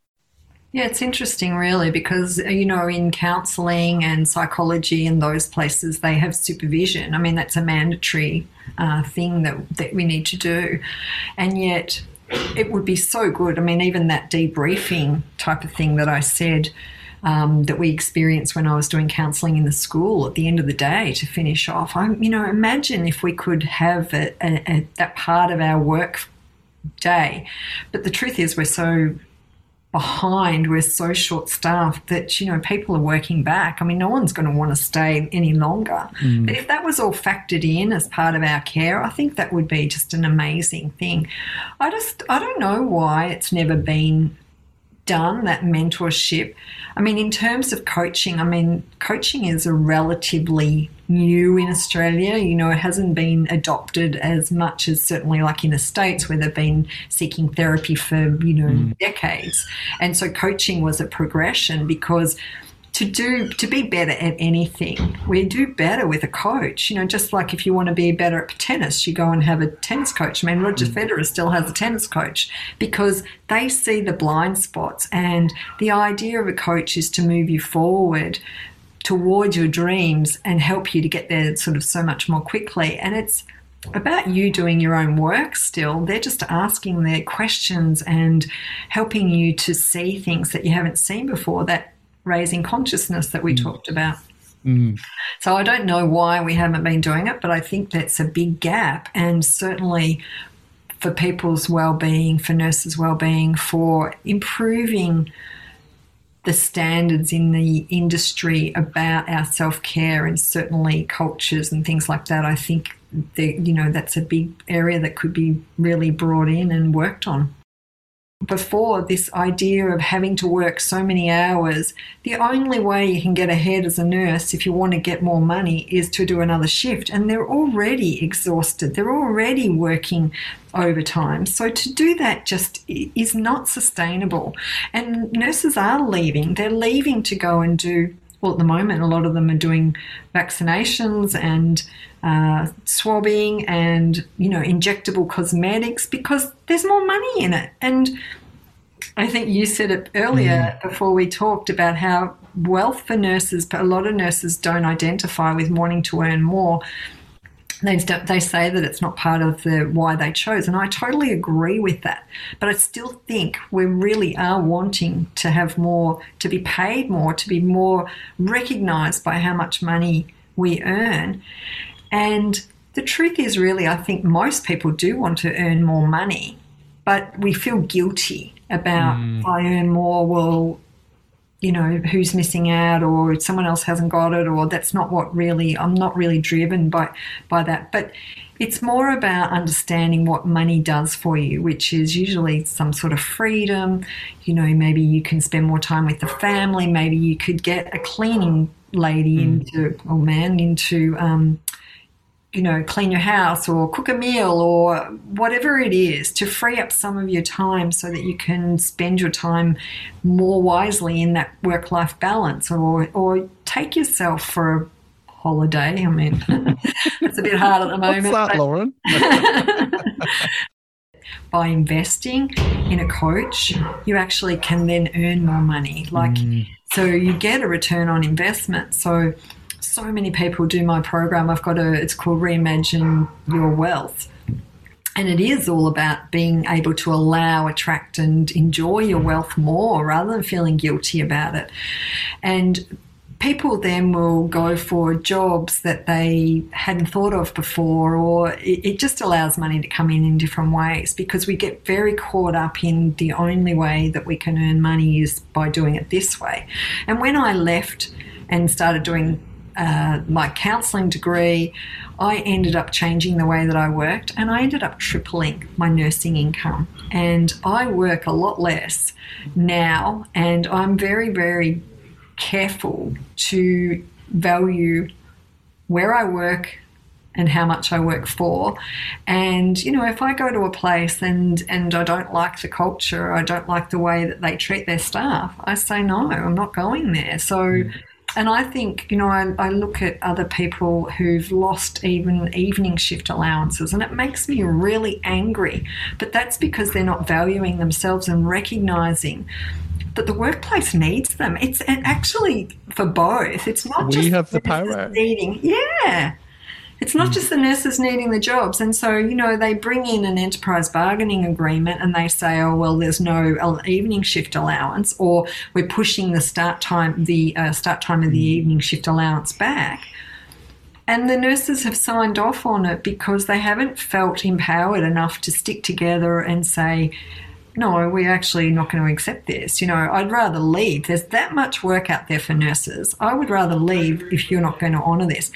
Yeah, it's interesting, really, because, uh, you know, in counselling and psychology and those places, they have supervision. I mean, that's a mandatory uh, thing that, that we need to do. And yet, it would be so good. I mean, even that debriefing type of thing that I said um, that we experienced when I was doing counselling in the school at the end of the day to finish off. I, you know, imagine if we could have a, a, a, that part of our work day. But the truth is, we're so behind we're so short staffed that you know people are working back. I mean no one's going to want to stay any longer. Mm. but if that was all factored in as part of our care i think that would be just an amazing thing. I just i don't know why it's never been done that mentorship i mean in terms of coaching i mean coaching is a relatively new in Australia. You know, it hasn't been adopted as much as certainly like in the States where they've been seeking therapy for, you know, mm. decades. And so coaching was a progression because to do to be better at anything we do better with a coach you know just like if you want to be better at tennis you go and have a tennis coach i mean roger mm. federer still has a tennis coach because they see the blind spots and the idea of a coach is to move you forward towards your dreams and help you to get there sort of so much more quickly and it's about you doing your own work still. They're just asking their questions and helping you to see things that you haven't seen before that raising consciousness that we mm. talked about. Mm. So I don't know why we haven't been doing it, but I think that's a big gap, and certainly for people's well-being, for nurses' well-being, for improving the standards in the industry about our self-care and certainly cultures and things like that. I think that, you know that's a big area that could be really brought in and worked on before this idea of having to work so many hours, the only way you can get ahead as a nurse if you want to get more money is to do another shift. And they're already exhausted, they're already working overtime. So to do that just is not sustainable. And nurses are leaving, they're leaving to go and do well, at the moment, a lot of them are doing vaccinations and uh, swabbing and you know injectable cosmetics because there's more money in it. And I think you said it earlier mm. before we talked about how wealth for nurses, but a lot of nurses don't identify with wanting to earn more they, they say that it's not part of the why they chose, and I totally agree with that. But I still think we really are wanting to have more, to be paid more, to be more recognised by how much money we earn. And the truth is, really, I think most people do want to earn more money, but we feel guilty about mm. I earn more, well, you know who's missing out or someone else hasn't got it or that's not what really I'm not really driven by by that. But it's more about understanding what money does for you which is usually some sort of freedom. You know maybe you can spend more time with the family. Maybe you could get a cleaning lady mm. into or man into um, you know, clean your house or cook a meal or whatever it is to free up some of your time so that you can spend your time more wisely in that work life balance or, or take yourself for a holiday. I mean, it's a bit hard at the moment. What's that, Lauren? by investing in a coach, you actually can then earn more money. Like, mm. so you get a return on investment. So, so many people do my program. I've got a, it's called Reimagine Your Wealth. And it is all about being able to allow, attract, and enjoy your wealth more rather than feeling guilty about it. And people then will go for jobs that they hadn't thought of before, or it, it, just allows money to come in in different ways because we get very caught up in the only way that we can earn money is by doing it this way. And when I left and started doing uh, my counselling degree, I ended up changing the way that I worked and I ended up tripling my nursing income. And I work a lot less now, and I'm very, very careful to value where I work and how much I work for. And you know, if I go to a place and and I don't like the culture, I don't like the way that they treat their staff, I say no, I'm not going there. So mm and I think, you know, I, I, look at other people who've lost even evening shift allowances, and it makes me really angry. But that's because they're not valuing themselves and recognizing that the workplace needs them. It's actually for both. It's not we just have the power. Needing, yeah. It's not just the nurses needing the jobs. And so, you know, they bring in an enterprise bargaining agreement and they say, oh, well, there's no evening shift allowance, or we're pushing the start time, the uh, start time of the mm. evening shift allowance back. And the nurses have signed off on it because they haven't felt empowered enough to stick together and say, no, we're actually not going to accept this. You know, I'd rather leave. There's that much work out there for nurses. I would rather leave if you're not going to honour this.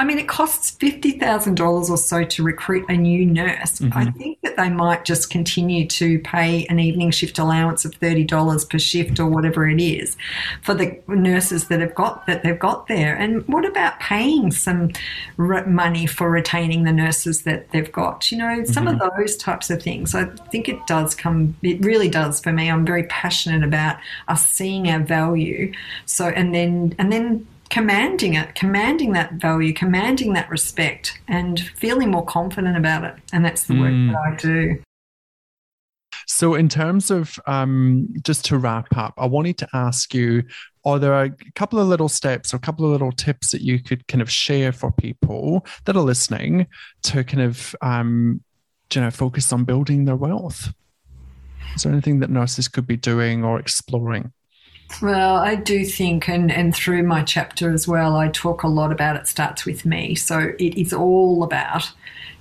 I mean, it costs $50,000 or so to recruit a new nurse. Mm-hmm. I think that they might just continue to pay an evening shift allowance of $30 per shift or whatever it is for the nurses that have got that they've got there. And what about paying some money for retaining the nurses that they've got? You know, some mm-hmm. of those types of things. I think it does come, it really does for me. I'm very passionate about us seeing our value. So, and then, and then commanding it, commanding that value, commanding that respect, and feeling more confident about it. And that's the work mm. that I do. So, in terms of um, just to wrap up, I wanted to ask you are there a couple of little steps or a couple of little tips that you could kind of share for people that are listening to kind of, um, you know, focus on building their wealth? Is there anything that nurses could be doing or exploring? Well, I do think, and, and through my chapter as well, I talk a lot about it starts with me. So it is all about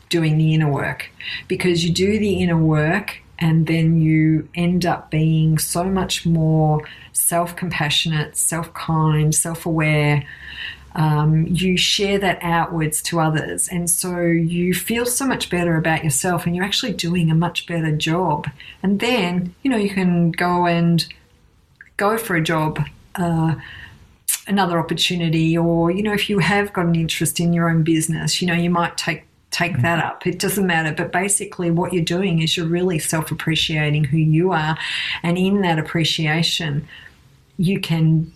doing the inner work because you do the inner work and then you end up being so much more self compassionate, self kind, self aware. Um, you share that outwards to others. And so you feel so much better about yourself and you're actually doing a much better job. And then, you know, you can go and go for a job, uh, another opportunity, or you know, if you have got an interest in your own business, you know, you might take take mm-hmm. that up. It doesn't matter. But basically, what you're doing is you're really self appreciating who you are. And in that appreciation, you can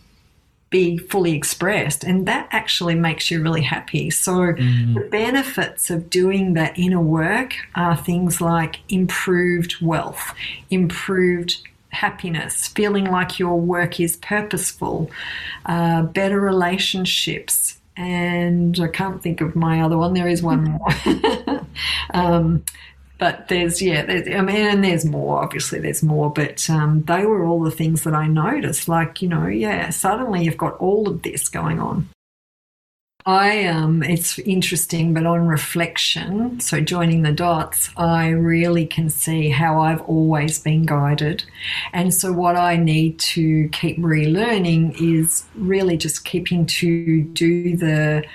be fully expressed. And that actually makes you really happy. So, mm. the benefits of doing that inner work are things like improved wealth, improved happiness, feeling like your work is purposeful, uh, better relationships, and I can't think of my other one. There is one more. um, but there's yeah, there's, I mean, and there's more. Obviously, there's more. But um, they were all the things that I noticed. Like you know, yeah, suddenly you've got all of this going on. I um, it's interesting, but on reflection, so joining the dots, I really can see how I've always been guided, and so what I need to keep relearning is really just keeping to do the.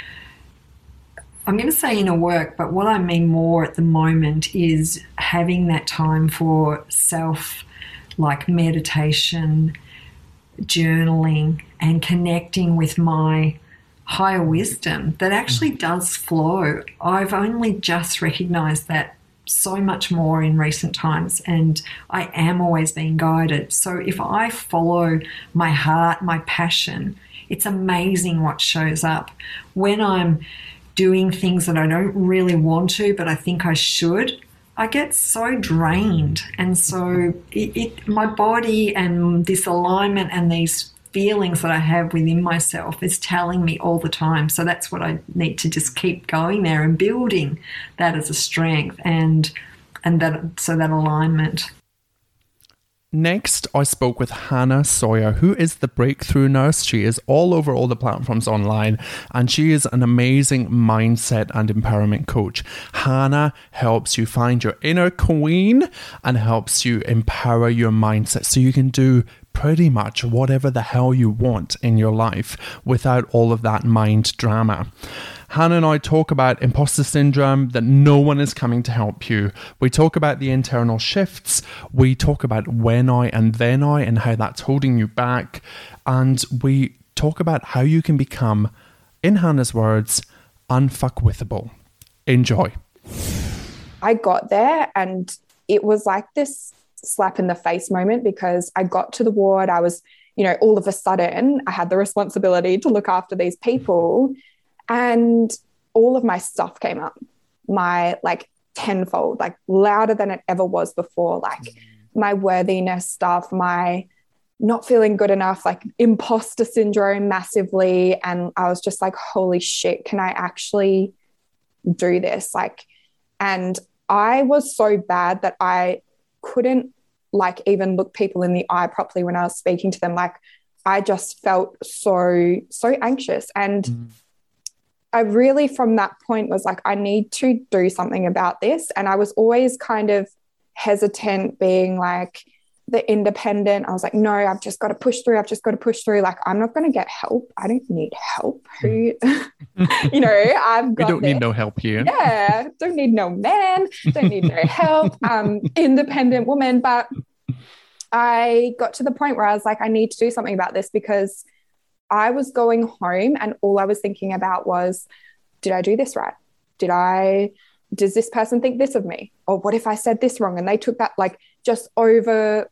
I'm going to say inner work, but what I mean more at the moment is having that time for self, like meditation, journaling, and connecting with my higher wisdom that actually mm. does flow. I've only just recognized that so much more in recent times, and I am always being guided. So if I follow my heart, my passion, it's amazing what shows up. When I'm doing things that I don't really want to, but I think I should, I get so drained. And so it, it, my body and this alignment and these feelings that I have within myself is telling me all the time. So that's what I need to just keep going there and building that as a strength and and that so that alignment. Next, I spoke with Hannah Sawyer, who is the breakthrough nurse. She is all over all the platforms online, and she is an amazing mindset and empowerment coach. Hannah helps you find your inner queen and helps you empower your mindset so you can do pretty much whatever the hell you want in your life without all of that mind drama. Hannah and I talk about imposter syndrome, that no one is coming to help you. We talk about the internal shifts. We talk about when I and then I and how that's holding you back. And we talk about how you can become, in Hannah's words, unfuckwithable. Enjoy. I got there and it was like this slap in the face moment because I got to the ward. I was, you know, all of a sudden I had the responsibility to look after these people. And all of my stuff came up, my like tenfold, like louder than it ever was before. Like mm-hmm. my worthiness stuff, my not feeling good enough, like imposter syndrome massively. And I was just like, holy shit, can I actually do this? Like, and I was so bad that I couldn't like even look people in the eye properly when I was speaking to them. Like I just felt so, so anxious. And mm. I really, from that point, was like, I need to do something about this. And I was always kind of hesitant, being like, the independent. I was like, no, I've just got to push through. I've just got to push through. Like, I'm not going to get help. I don't need help. Who, you know, I've got. We don't this. need no help here. Yeah, don't need no man. Don't need no help. Um, independent woman. But I got to the point where I was like, I need to do something about this because I was going home and all I was thinking about was, did I do this right? Did I? Does this person think this of me? Or what if I said this wrong? And they took that like just over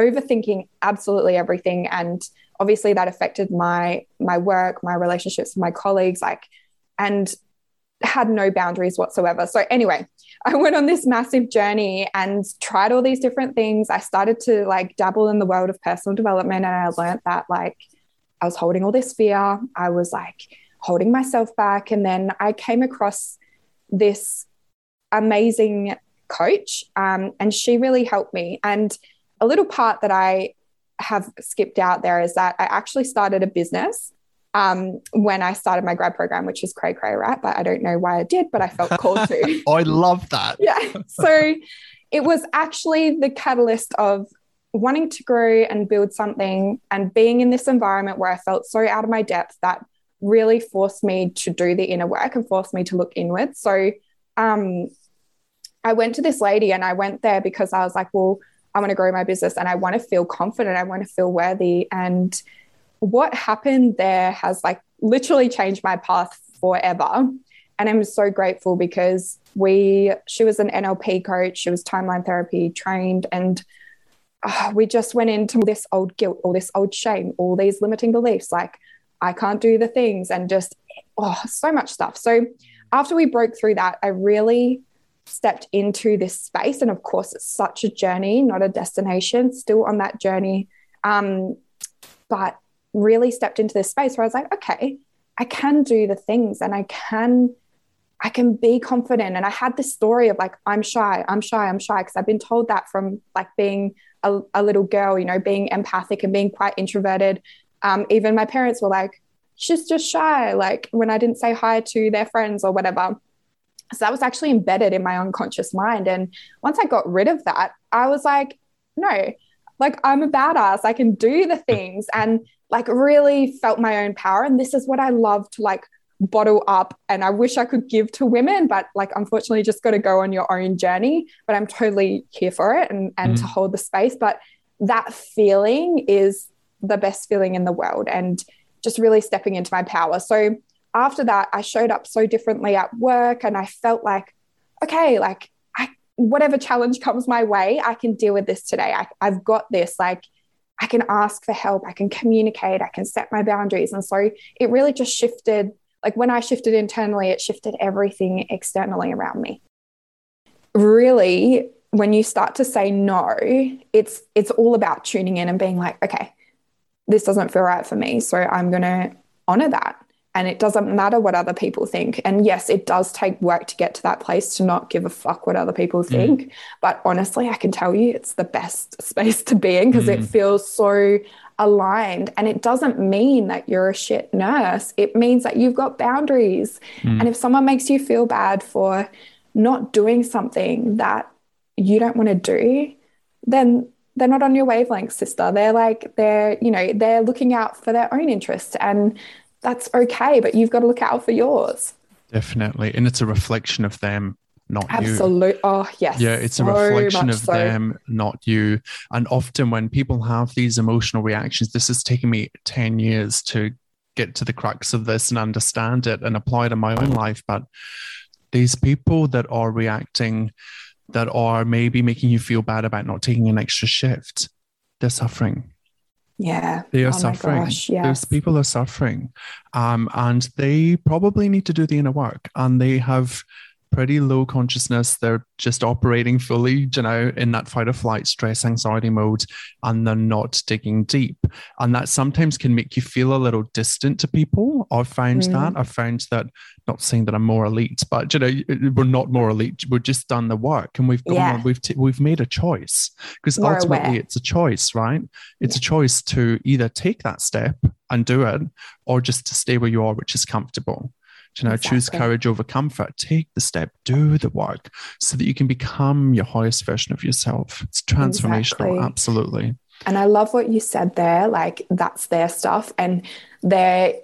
overthinking absolutely everything. And obviously that affected my my work my relationships with my colleagues like and had no boundaries whatsoever. So anyway i went on this massive journey and tried all these different things. I started to like dabble in the world of personal development and i learned that like i was holding all this fear. I was like holding myself back. And then i came across this amazing coach um, and she really helped me. And a little part that I have skipped out there is that I actually started a business um, when I started my grad program, which is cray cray, right? But I don't know why I did, but I felt called to. I love that. Yeah. So it was actually the catalyst of wanting to grow and build something and being in this environment where I felt so out of my depth that really forced me to do the inner work and forced me to look inward. So um, I went to this lady and I went there because I was like, well, I want to grow my business and I want to feel confident. I want to feel worthy. And what happened there has like literally changed my path forever. And I'm so grateful because we, she was an NLP coach, she was timeline therapy trained, and uh, we just went into this old guilt, all this old shame, all these limiting beliefs like I can't do the things, and just oh, so much stuff. So after we broke through that, I really stepped into this space. And of course, it's such a journey, not a destination, still on that journey. Um, but really stepped into this space where I was like, okay, I can do the things and I can. I can be confident. And I had this story of like, I'm shy, I'm shy, I'm shy. Cause I've been told that from like being a, a little girl, you know, being empathic and being quite introverted. Um, even my parents were like, she's just shy. Like when I didn't say hi to their friends or whatever. So that was actually embedded in my unconscious mind. And once I got rid of that, I was like, no, like I'm a badass. I can do the things and like really felt my own power. And this is what I love to like bottle up. And I wish I could give to women, but like unfortunately just got to go on your own journey. But I'm totally here for it and, and mm. to hold the space. But that feeling is the best feeling in the world and just really stepping into my power. So after that, I showed up so differently at work and I felt like, okay, like I, whatever challenge comes my way, I can deal with this today. I, I've got this. Like, I can ask for help, I can communicate, I can set my boundaries. And so it really just shifted. Like, when I shifted internally, it shifted everything externally around me. Really, when you start to say no, it's it's all about tuning in and being like, okay, this doesn't feel right for me. So I'm going to honor that and it doesn't matter what other people think. And yes, it does take work to get to that place to not give a fuck what other people mm. think. Mm. But honestly, I can tell you it's the best space to be in because mm. it feels so aligned. And it doesn't mean that you're a shit nurse, it means that you've got boundaries. Mm. And if someone makes you feel bad for not doing something that you don't want to do, then they're not on your wavelength, sister. They're like, they're, you know, they're looking out for their own interests. And that's okay, but you've got to look out for yours. Definitely. And it's a reflection of them, not Absolute. you. Absolutely. Oh, yes. Yeah, it's so a reflection of so. them, not you. And often when people have these emotional reactions, this has taken me 10 years to get to the crux of this and understand it and apply it in my own life. But these people that are reacting, that are maybe making you feel bad about not taking an extra shift, they're suffering yeah. They are oh suffering. Gosh, yes. Those people are suffering. Um, and they probably need to do the inner work. And they have pretty low consciousness. They're just operating fully, you know, in that fight or flight, stress, anxiety mode, and they're not digging deep. And that sometimes can make you feel a little distant to people. I've found mm. that. I've found that, not saying that I'm more elite, but, you know, we're not more elite. We've just done the work and we've gone yeah. on, we've, t- we've made a choice because ultimately aware. it's a choice, right? It's yeah. a choice to either take that step and do it or just to stay where you are, which is comfortable you know, exactly. choose courage over comfort. Take the step, do the work so that you can become your highest version of yourself. It's transformational, exactly. absolutely. And I love what you said there. Like, that's their stuff. And they're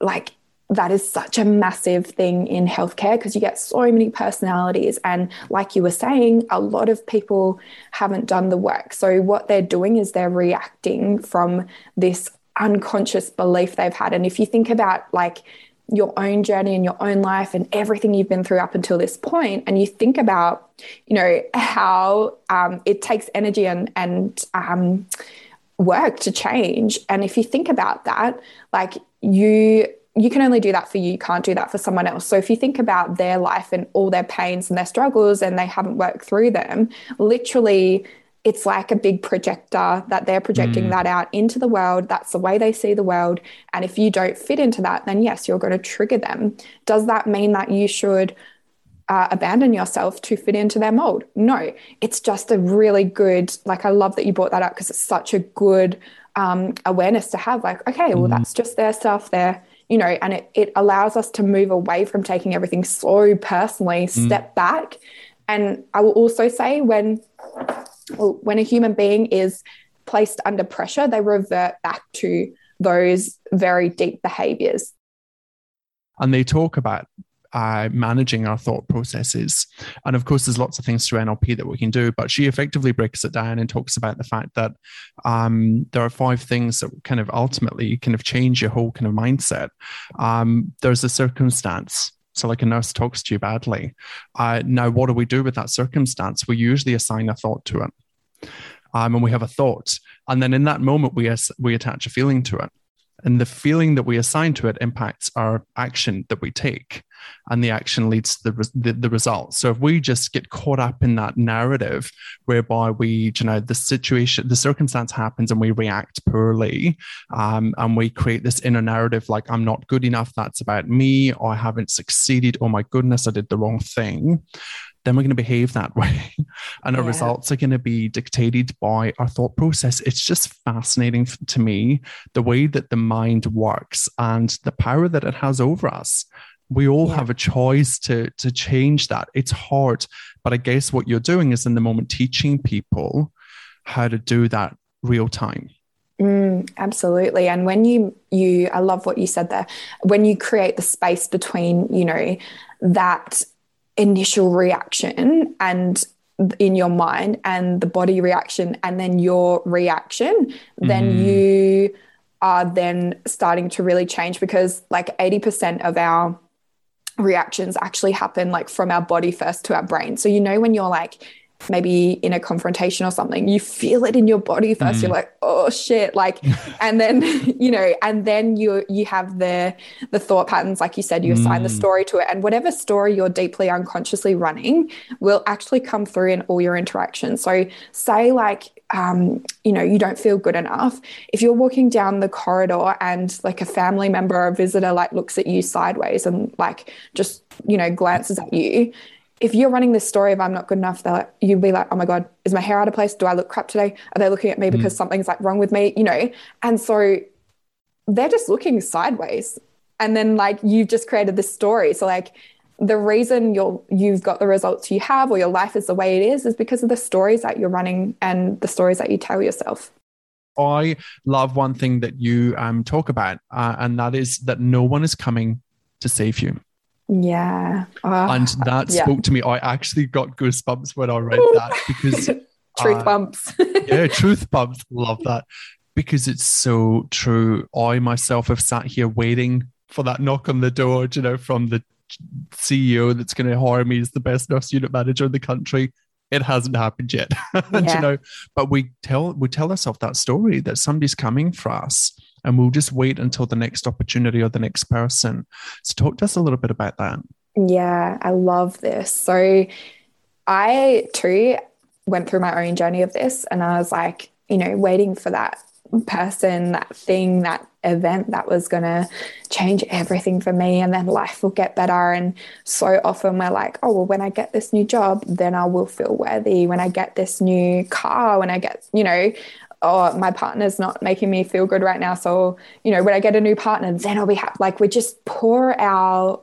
like, that is such a massive thing in healthcare because you get so many personalities. And like you were saying, a lot of people haven't done the work. So, what they're doing is they're reacting from this unconscious belief they've had. And if you think about like your own journey and your own life and everything you've been through up until this point, and you think about, you know, how um, it takes energy and and um, work to change. And if you think about that, like you you can only do that for you. You can't do that for someone else. So if you think about their life and all their pains and their struggles and they haven't worked through them, literally it's like a big projector that they're projecting mm. that out into the world. That's the way they see the world. And if you don't fit into that, then yes, you're going to trigger them. Does that mean that you should uh, abandon yourself to fit into their mold? No, it's just a really good, like, I love that you brought that up because it's such a good um, awareness to have. Like, okay, well, mm. that's just their stuff. They're, you know, and it, it allows us to move away from taking everything so personally, mm. step back. And I will also say when when a human being is placed under pressure, they revert back to those very deep behaviors. And they talk about uh, managing our thought processes. And of course, there's lots of things through NLP that we can do, but she effectively breaks it down and talks about the fact that um, there are five things that kind of ultimately kind of change your whole kind of mindset. Um, there's a circumstance. So, like a nurse talks to you badly. Uh, now, what do we do with that circumstance? We usually assign a thought to it. Um, and we have a thought. And then in that moment, we, as- we attach a feeling to it. And the feeling that we assign to it impacts our action that we take, and the action leads to the, the, the result. So if we just get caught up in that narrative whereby we, you know, the situation, the circumstance happens and we react poorly, um, and we create this inner narrative like, I'm not good enough, that's about me, or I haven't succeeded, oh my goodness, I did the wrong thing then we're going to behave that way. and our yeah. results are going to be dictated by our thought process. It's just fascinating to me the way that the mind works and the power that it has over us. We all yeah. have a choice to, to change that. It's hard. But I guess what you're doing is in the moment teaching people how to do that real time. Mm, absolutely. And when you you I love what you said there. When you create the space between, you know, that initial reaction and in your mind and the body reaction and then your reaction, then mm-hmm. you are then starting to really change because like 80% of our reactions actually happen like from our body first to our brain. So you know when you're like maybe in a confrontation or something, you feel it in your body first. Mm. You're like, oh shit. Like, and then, you know, and then you you have the the thought patterns, like you said, you assign mm. the story to it. And whatever story you're deeply unconsciously running will actually come through in all your interactions. So say like um, you know, you don't feel good enough. If you're walking down the corridor and like a family member or a visitor like looks at you sideways and like just, you know, glances at you, if you're running this story of I'm not good enough, like, you'd be like, oh my God, is my hair out of place? Do I look crap today? Are they looking at me because mm. something's like wrong with me? You know? And so they're just looking sideways. And then like you've just created this story. So like the reason you're you've got the results you have or your life is the way it is is because of the stories that you're running and the stories that you tell yourself. I love one thing that you um, talk about, uh, and that is that no one is coming to save you. Yeah. Uh, and that yeah. spoke to me. I actually got goosebumps when I read that because truth uh, bumps. yeah, truth bumps. Love that because it's so true. I myself have sat here waiting for that knock on the door, you know, from the CEO that's going to hire me as the best nurse unit manager in the country. It hasn't happened yet, yeah. you know. But we tell we tell ourselves that story that somebody's coming for us, and we'll just wait until the next opportunity or the next person. So, talk to us a little bit about that. Yeah, I love this. So, I too went through my own journey of this, and I was like, you know, waiting for that person, that thing, that event that was going to change everything for me and then life will get better. And so often we're like, oh, well, when I get this new job, then I will feel worthy. When I get this new car, when I get, you know, oh, my partner's not making me feel good right now. So, you know, when I get a new partner, then I'll be happy. Like we just pour our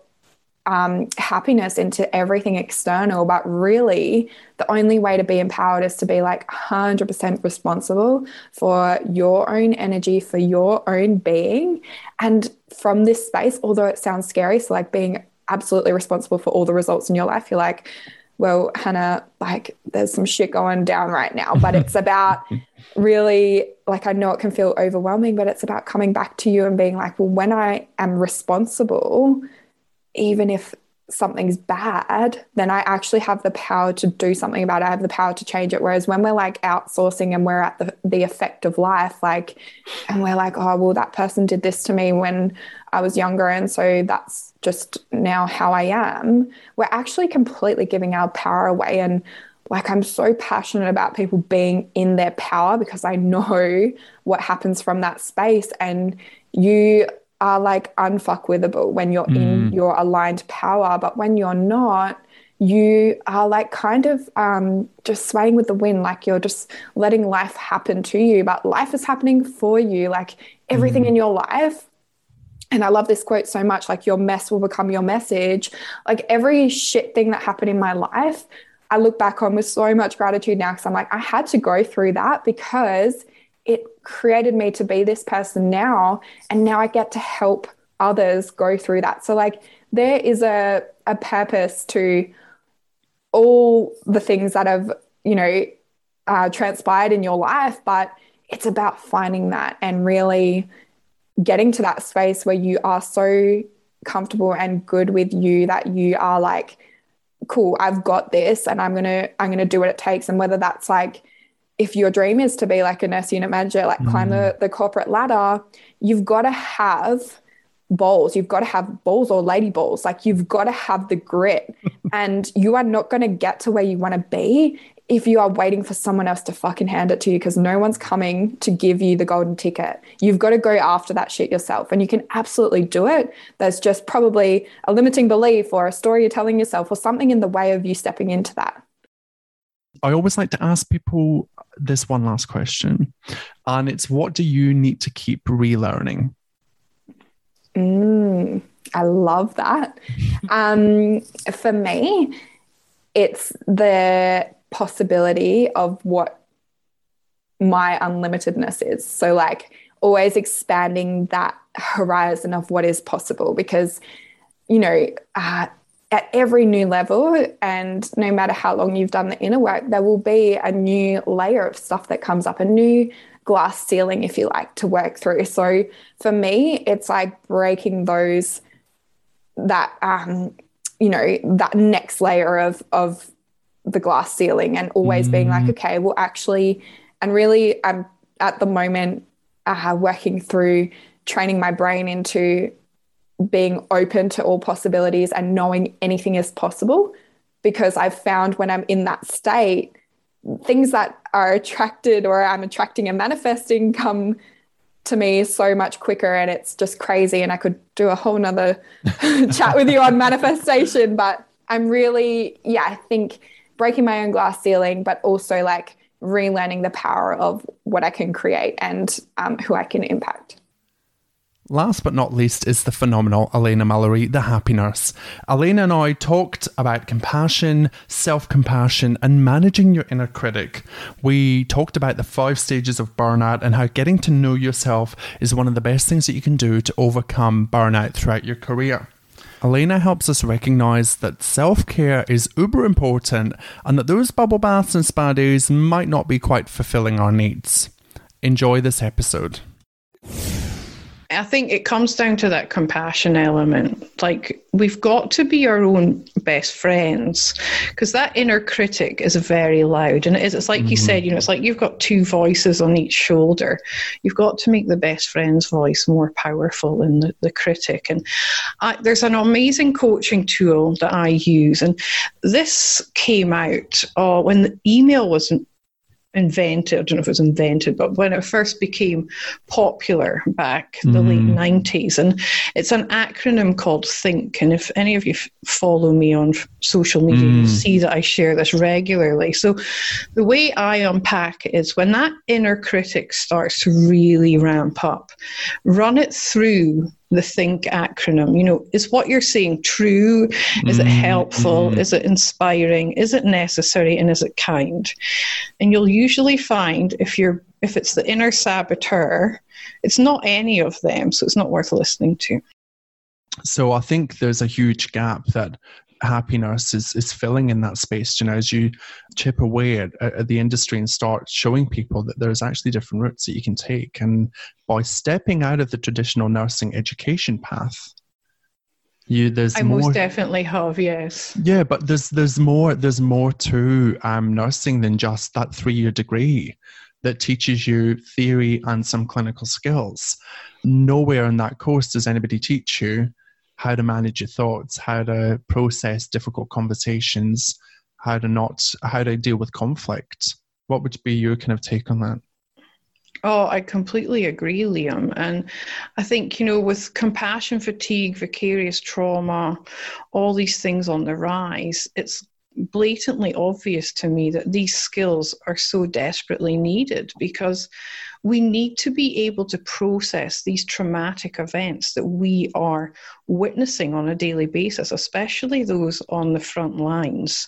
um, happiness into everything external. But really, the only way to be empowered is to be like 100% responsible for your own energy, for your own being. And from this space, although it sounds scary, so like being absolutely responsible for all the results in your life, you're like, well, Hannah, like there's some shit going down right now, but it's about really, like, I know it can feel overwhelming, but it's about coming back to you and being like, well, when I am responsible, even if something's bad, then I actually have the power to do something about it. I have the power to change it. Whereas when we're like outsourcing and we're at the, the effect of life, like, and we're like, oh, well, that person did this to me when I was younger. And so that's just now how I am. We're actually completely giving our power away. And like, I'm so passionate about people being in their power because I know what happens from that space. And you are like unfuckwithable when you're mm. in your aligned power. But when you're not, you are like kind of um, just swaying with the wind, like you're just letting life happen to you. But life is happening for you. Like everything mm. in your life and I love this quote so much like, your mess will become your message. Like, every shit thing that happened in my life, I look back on with so much gratitude now because I'm like, I had to go through that because it created me to be this person now and now i get to help others go through that so like there is a, a purpose to all the things that have you know uh, transpired in your life but it's about finding that and really getting to that space where you are so comfortable and good with you that you are like cool i've got this and i'm going to i'm going to do what it takes and whether that's like if your dream is to be like a nurse unit manager, like mm. climb the, the corporate ladder, you've got to have balls. You've got to have balls or lady balls. Like you've got to have the grit. and you are not going to get to where you want to be if you are waiting for someone else to fucking hand it to you because no one's coming to give you the golden ticket. You've got to go after that shit yourself and you can absolutely do it. There's just probably a limiting belief or a story you're telling yourself or something in the way of you stepping into that. I always like to ask people this one last question, and it's what do you need to keep relearning? Mm, I love that. um, for me, it's the possibility of what my unlimitedness is. So, like, always expanding that horizon of what is possible because, you know, uh, at every new level, and no matter how long you've done the inner work, there will be a new layer of stuff that comes up, a new glass ceiling, if you like, to work through. So for me, it's like breaking those, that, um, you know, that next layer of, of the glass ceiling and always mm. being like, mm. okay, well, actually, and really, I'm at the moment uh, working through training my brain into being open to all possibilities and knowing anything is possible because I've found when I'm in that state, things that are attracted or I'm attracting and manifesting come to me so much quicker and it's just crazy. And I could do a whole nother chat with you on manifestation, but I'm really, yeah, I think breaking my own glass ceiling, but also like relearning the power of what I can create and um, who I can impact. Last but not least is the phenomenal Elaina Mullery, the happy nurse. Elaina and I talked about compassion, self compassion, and managing your inner critic. We talked about the five stages of burnout and how getting to know yourself is one of the best things that you can do to overcome burnout throughout your career. Elaina helps us recognize that self care is uber important and that those bubble baths and spa days might not be quite fulfilling our needs. Enjoy this episode. I think it comes down to that compassion element. Like, we've got to be our own best friends because that inner critic is very loud. And it is, it's like mm-hmm. you said, you know, it's like you've got two voices on each shoulder. You've got to make the best friend's voice more powerful than the, the critic. And I, there's an amazing coaching tool that I use. And this came out uh, when the email was invented. I don't know if it was invented, but when it first became popular back in the mm. late 90s. And it's an acronym called THINK. And if any of you f- follow me on f- social media, mm. you'll see that I share this regularly. So the way I unpack it is when that inner critic starts to really ramp up, run it through the think acronym you know is what you're saying true? Is it helpful? Mm. is it inspiring? Is it necessary? And is it kind? And you'll usually find if you're if it's the inner saboteur it's not any of them so it's not worth listening to. So I think there's a huge gap that happy nurse is, is filling in that space you know as you chip away at, at, the industry and start showing people that there's actually different routes that you can take and by stepping out of the traditional nursing education path you there's I more, most definitely have, yes. Yeah, but there's there's more there's more to um, nursing than just that three year degree that teaches you theory and some clinical skills. Nowhere in that course does anybody teach you how to manage your thoughts, how to process difficult conversations, how to not how to deal with conflict. What would be your kind of take on that? Oh, I completely agree, Liam. And I think, you know, with compassion fatigue, vicarious trauma, all these things on the rise, it's blatantly obvious to me that these skills are so desperately needed because we need to be able to process these traumatic events that we are witnessing on a daily basis, especially those on the front lines.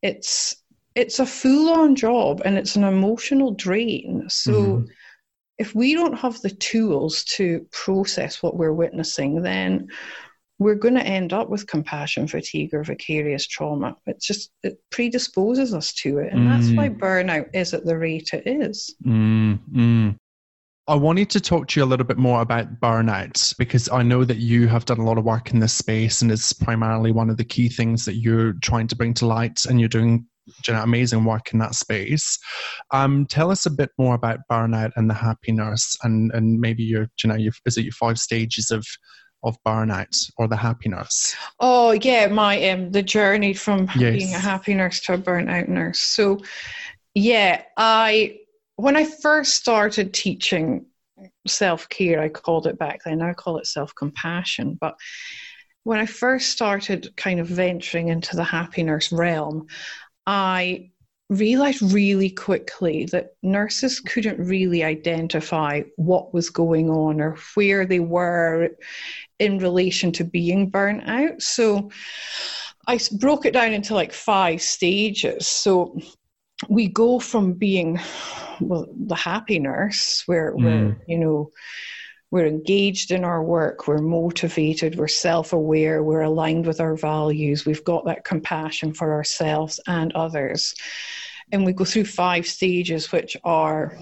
It's it's a full-on job and it's an emotional drain. So mm-hmm. if we don't have the tools to process what we're witnessing, then we're going to end up with compassion fatigue or vicarious trauma. It just it predisposes us to it, and mm. that's why mm. burnout is at the rate it is. Mm, mm. I wanted to talk to you a little bit more about burnout because I know that you have done a lot of work in this space, and it's primarily one of the key things that you're trying to bring to light, and you're doing you know, amazing work in that space. Um, tell us a bit more about burnout and the happy nurse, and and maybe your you know your, is it your five stages of of burnout or the happy nurse? Oh yeah, my um the journey from yes. being a happy nurse to a burnout nurse. So yeah, I when I first started teaching self care, I called it back then. I call it self compassion. But when I first started kind of venturing into the happy nurse realm, I realized really quickly that nurses couldn't really identify what was going on or where they were in relation to being burnt out. So I broke it down into like five stages. So we go from being well the happy nurse where mm. we're you know we're engaged in our work we're motivated we're self-aware we're aligned with our values we've got that compassion for ourselves and others and we go through five stages which are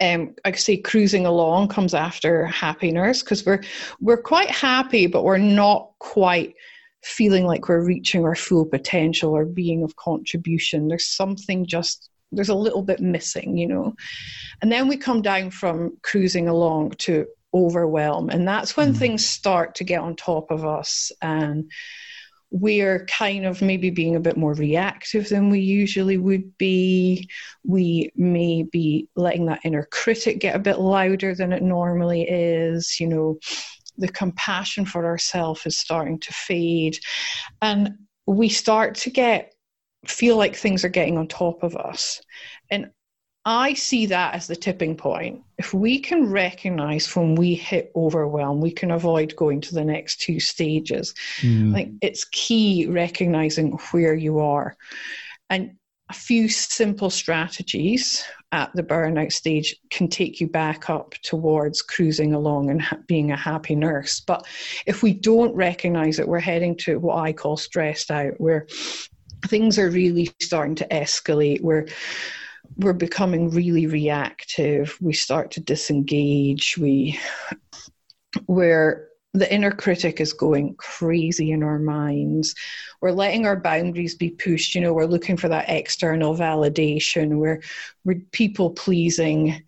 um, I say cruising along comes after happiness because we're we're quite happy, but we're not quite feeling like we're reaching our full potential or being of contribution. There's something just there's a little bit missing, you know. And then we come down from cruising along to overwhelm, and that's when mm. things start to get on top of us and we're kind of maybe being a bit more reactive than we usually would be. We may be letting that inner critic get a bit louder than it normally is. You know, the compassion for ourselves is starting to fade. And we start to get feel like things are getting on top of us. And I see that as the tipping point. If we can recognize when we hit overwhelm, we can avoid going to the next two stages. Mm. Like it's key recognizing where you are. And a few simple strategies at the burnout stage can take you back up towards cruising along and ha- being a happy nurse. But if we don't recognize it, we're heading to what I call stressed out, where things are really starting to escalate, where we're becoming really reactive. We start to disengage. We where the inner critic is going crazy in our minds. We're letting our boundaries be pushed. You know, we're looking for that external validation. We're we're people pleasing,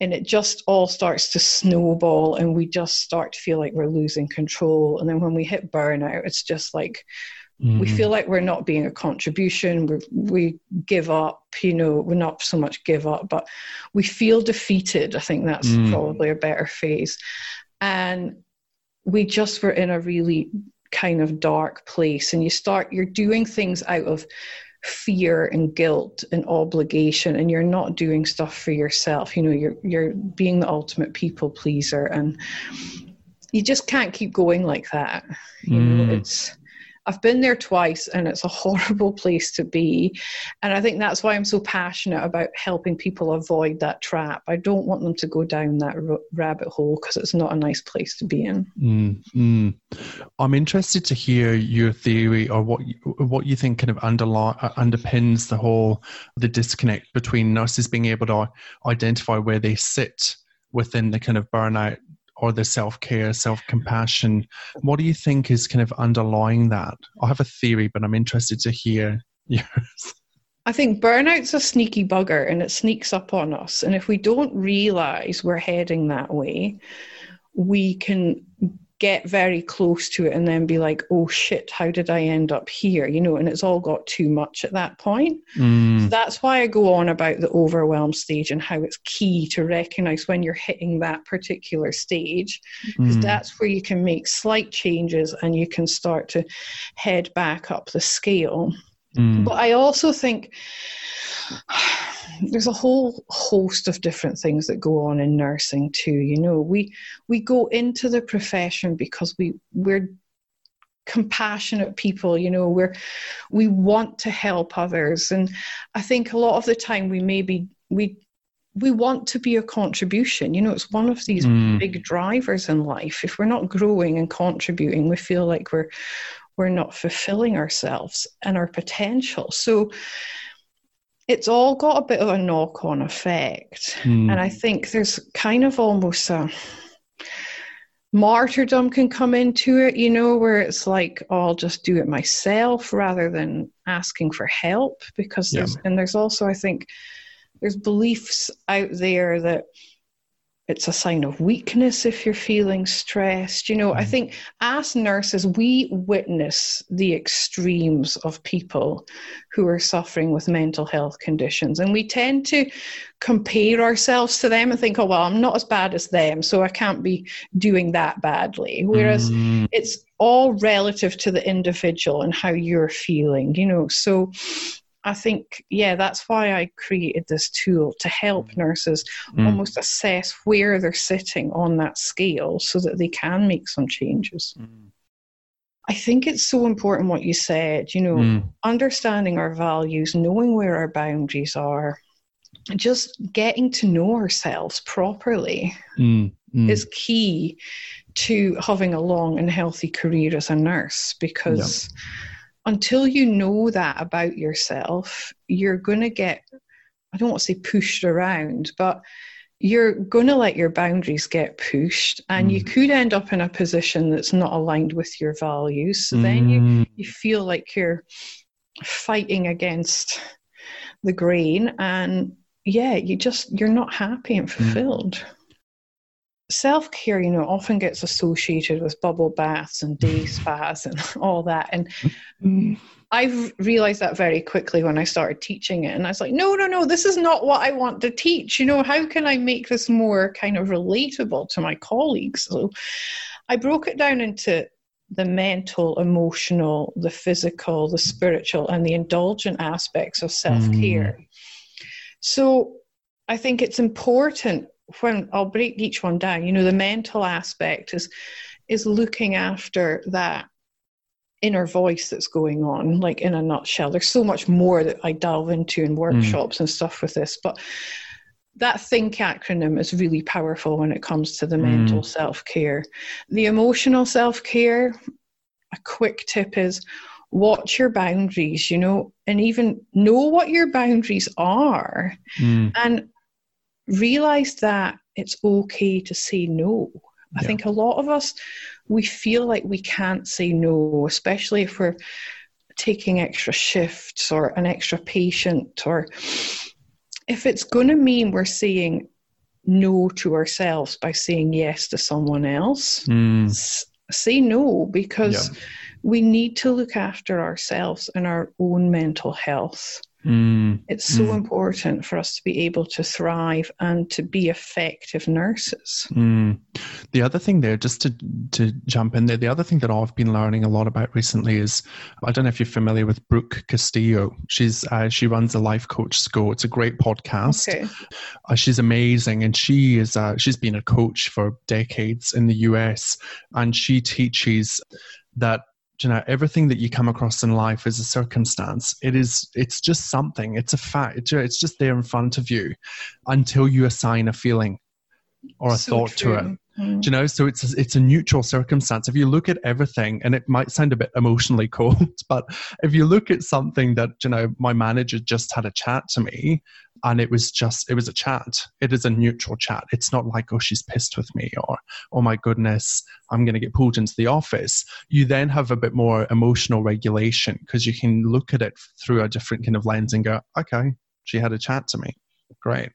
and it just all starts to snowball, and we just start to feel like we're losing control. And then when we hit burnout, it's just like Mm. We feel like we're not being a contribution. We we give up. You know, we're not so much give up, but we feel defeated. I think that's mm. probably a better phase. And we just were in a really kind of dark place. And you start. You're doing things out of fear and guilt and obligation and you're not doing stuff for yourself you know you're you're being the ultimate people pleaser and you just can't keep going like that. You Mm. know, it's I've been there twice and it's a horrible place to be. And I think that's why I'm so passionate about helping people avoid that trap. I don't want them to go down that r- rabbit hole because it's not a nice place to be in. Mm, mm. I'm interested to hear your theory or what you, what you think kind of underlie, uh, underpins the whole the disconnect between nurses being able to identify where they sit within the kind of burnout or the self care, self compassion. What do you think is kind of underlying that? I have a theory, but I'm interested to hear yours. I think burnout's a sneaky bugger and it sneaks up on us. And if we don't realize we're heading that way, we can get very close to it and then be like, oh shit, how did I end up here? You know, and it's all got too much at that point. Mm, That's why I go on about the overwhelm stage and how it's key to recognize when you're hitting that particular stage, because mm, that's where you can make slight changes and you can start to head back up the scale. Mm, But I also think there's a whole host of different things that go on in nursing too. You know, we we go into the profession because we we're compassionate people you know. We're we want to help others. And i think a lot of the time we maybe we we want to be a contribution. You know it's one of these Mm. big drivers in life. If we're not growing and contributing we feel like we're we're not fulfilling ourselves and our potential so it's all got a bit of a knock on effect mm, and I think there's kind of almost a martyrdom can come into it, you know, where it's like, oh, I'll just do it myself rather than asking for help. Because Yeah. and there's also, I think, there's beliefs out there that it's a sign of weakness if you're feeling stressed. You know, I think as nurses, we witness the extremes of people who are suffering with mental health conditions. And we tend to compare ourselves to them and think, oh, well, I'm not as bad as them, so I can't be doing that badly. Whereas mm, it's all relative to the individual and how you're feeling, you know. So I think, yeah, that's why I created this tool to help nurses mm. almost assess where they're sitting on that scale so that they can make some changes. Mm. I think it's so important what you said, you know, Mm. understanding our values, knowing where our boundaries are, just getting to know ourselves properly Mm, mm. is key to having a long and healthy career as a nurse because until you know that about yourself, you're going to get, I don't want to say pushed around, but you're going to let your boundaries get pushed and you could end up in a position that's not aligned with your values. So then you, Mm, you feel like you're fighting against the grain and yeah you just you're not happy and fulfilled self-care you know often gets associated with bubble baths and day spas and all that and mm, I've realized that very quickly when I started teaching it. And I was like, no, no, no, this is not what I want to teach. You know, how can I make this more kind of relatable to my colleagues? So I broke it down into the mental, emotional, the physical, the spiritual, and the indulgent aspects of self care. So I think it's important when I'll break each one down. You know, the mental aspect is is looking after that inner voice that's going on, like in a nutshell. There's so much more that I delve into in workshops and stuff with this, but that think acronym is really powerful when it comes to the mental self care. The emotional self care, a quick tip is watch your boundaries, you know, and even know what your boundaries are mm, and realize that it's okay to say no. I Yeah. think a lot of us, we feel like we can't say no, especially if we're taking extra shifts or an extra patient, or if it's going to mean we're saying no to ourselves by saying yes to someone else, mm, s- say no because Yeah. we need to look after ourselves and our own mental health. Mm. It's so mm. important for us to be able to thrive and to be effective nurses. Mm. The other thing there, just to to jump in there, the other thing that I've been learning a lot about recently is I don't know if you're familiar with Brooke Castillo. She's uh, she runs a life coach school. It's a great podcast. Okay. Uh, she's amazing, and she is uh, she's been a coach for decades in the US, and she teaches that you know everything that you come across in life is a circumstance. It is it's just something. It's a fact. It's just there in front of you until you assign a feeling or a so thought true. to it. mm. you know? So it's it's a neutral circumstance. If you look at everything and it might sound a bit emotionally cold but if you look at something that you know my manager just had a chat to me and it was just it was a chat. It is a neutral chat. It's not like oh she's pissed with me or oh my goodness i'm going to get pulled into the office. You then have a bit more emotional regulation because you can look at it through a different kind of lens and go okay she had a chat to me. Great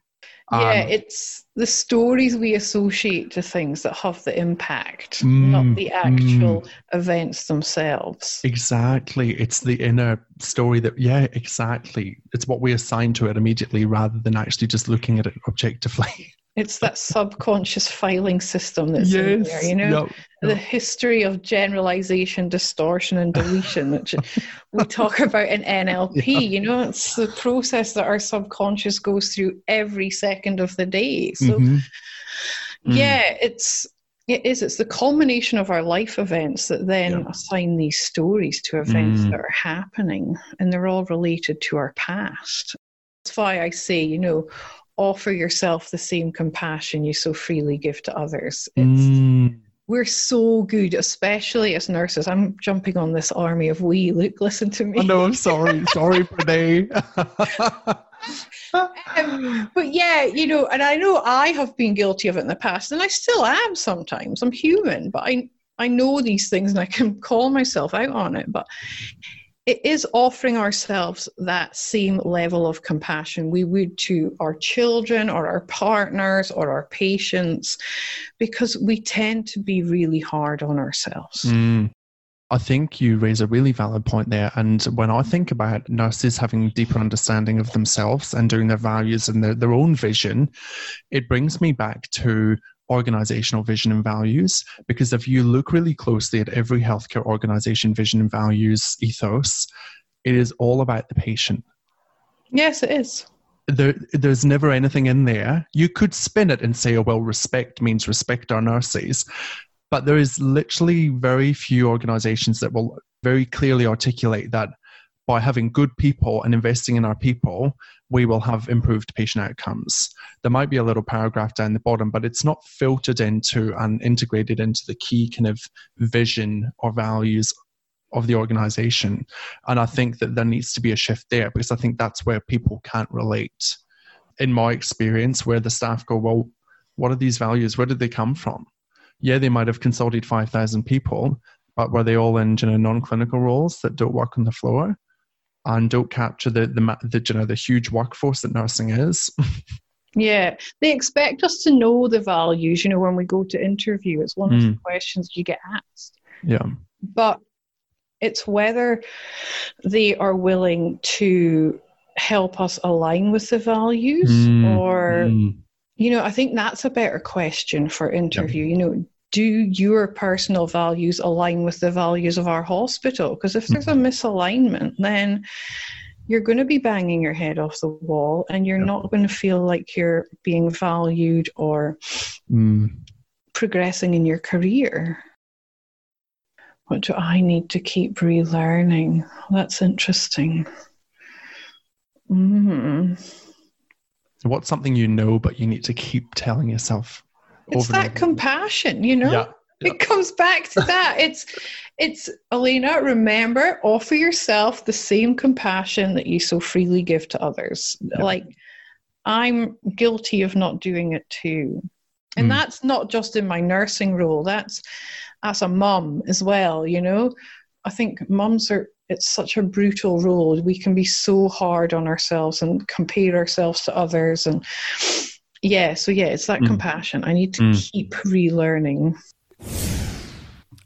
yeah, um, it's the stories we associate to things that have the impact, mm, not the actual mm, events themselves. Exactly. It's the inner story that, yeah, exactly. It's what we assign to it immediately rather than actually just looking at it objectively. It's that subconscious filing system that's yes, in there, you know, yep, the yep. history of generalization, distortion, and deletion, which we talk about in NLP. Yeah. You know, it's the process that our subconscious goes through every second of the day. So, mm-hmm. yeah, mm. it's it is. It's the culmination of our life events that then yeah. assign these stories to events mm. that are happening, and they're all related to our past. That's why I say, you know, offer yourself the same compassion you so freely give to others. It's, mm. We're so good, especially as nurses. I'm jumping on this army of we. Luke, listen to me. Oh, no, I'm sorry. sorry, Brene. um, but yeah, you know, and I know I have been guilty of it in the past, and I still am sometimes. I'm human, but I I know these things and I can call myself out on it. But it is offering ourselves that same level of compassion we would to our children or our partners or our patients because we tend to be really hard on ourselves. Mm. I think you raise a really valid point there. And when I think about nurses having deeper understanding of themselves and doing their values and their, their own vision, it brings me back to organizational vision and values. Because if you look really closely at every healthcare organization vision and values ethos, it is all about the patient. Yes, it is. There, there's never anything in there. You could spin it and say, oh, well, respect means respect our nurses. But there is literally very few organizations that will very clearly articulate that by having good people and investing in our people, we will have improved patient outcomes. There might be a little paragraph down the bottom, but it's not filtered into and integrated into the key kind of vision or values of the organization. And I think that there needs to be a shift there because I think that's where people can't relate. In my experience, where the staff go, well, what are these values? Where did they come from? Yeah, they might have consulted 5,000 people, but were they all in you know, non clinical roles that don't work on the floor? And don't capture the the, the you know the huge workforce that nursing is. yeah, they expect us to know the values. You know, when we go to interview, it's one mm. of the hmm. questions you get asked. Yeah, but it's whether they are willing to help us align with the values mm. or. Mm. You know, I think that's a better question for interview. You know, do your personal values align with the values of our hospital? Because if there's a mm-hmm. misalignment, then you're going to be banging your head off the wall and you're not going to feel like you're being valued or mm. progressing in your career. What do I need to keep relearning? That's interesting. Mm. What's something you know but you need to keep telling yourself it's that compassion, you know? Yeah, yeah. It comes back to that. it's it's Elaina, remember, offer yourself the same compassion that you so freely give to others. Yeah. Like I'm guilty of not doing it too. And mm. that's not just in my nursing role, that's as a mum as well, you know. I think mums are it's such a brutal role. We can be so hard on ourselves and compare ourselves to others and yeah so yeah it's that mm. compassion i need to mm. keep relearning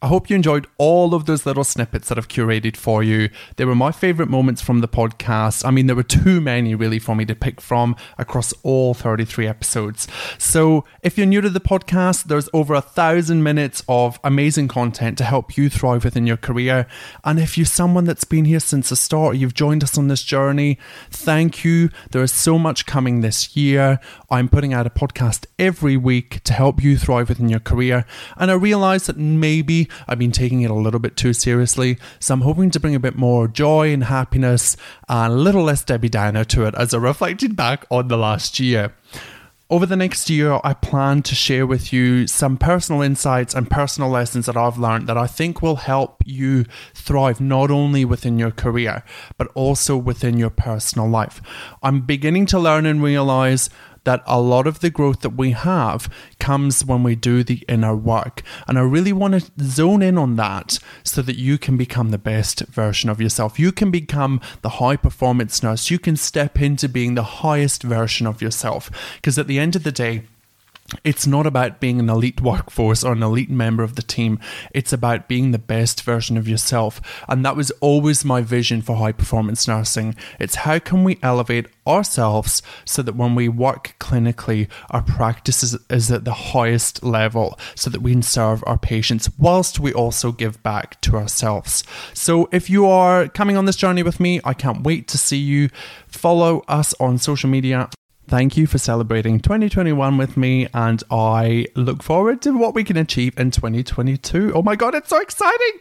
I hope you enjoyed all of those little snippets that I've curated for you. They were my favorite moments from the podcast. I mean, there were too many really for me to pick from across all 33 episodes. So, if you're new to the podcast, there's over a thousand minutes of amazing content to help you thrive within your career. And if you're someone that's been here since the start, you've joined us on this journey, thank you. There is so much coming this year. I'm putting out a podcast every week to help you thrive within your career. And I realize that maybe I've been taking it a little bit too seriously. So I'm hoping to bring a bit more joy and happiness and a little less Debbie Downer to it as I reflected back on the last year. Over the next year, I plan to share with you some personal insights and personal lessons that I've learned that I think will help you thrive not only within your career, but also within your personal life. I'm beginning to learn and realize that a lot of the growth that we have comes when we do the inner work. And I really want to zone in on that so that you can become the best version of yourself. You can become the high performance nurse. You can step into being the highest version of yourself. Because at the end of the day, it's not about being an elite workforce or an elite member of the team. It's about being the best version of yourself. And that was always my vision for high performance nursing. It's how can we elevate ourselves so that when we work clinically, our practice is, is at the highest level so that we can serve our patients whilst we also give back to ourselves. So if you are coming on this journey with me, I can't wait to see you. Follow us on social media Thank you for celebrating 2021 with me, and I look forward to what we can achieve in 2022. Oh my god, it's so exciting!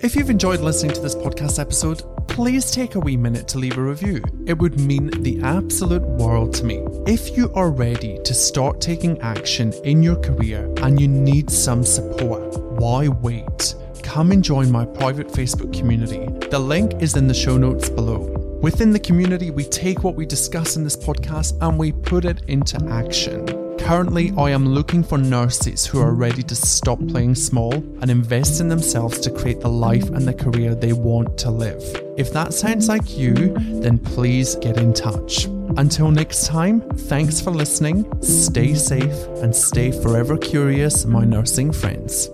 If you've enjoyed listening to this podcast episode, please take a wee minute to leave a review. It would mean the absolute world to me. If you are ready to start taking action in your career and you need some support, why wait? Come and join my private Facebook community. The link is in the show notes below. Within the community, we take what we discuss in this podcast and we put it into action. Currently, I am looking for nurses who are ready to stop playing small and invest in themselves to create the life and the career they want to live. If that sounds like you, then please get in touch. Until next time, thanks for listening, stay safe, and stay forever curious, my nursing friends.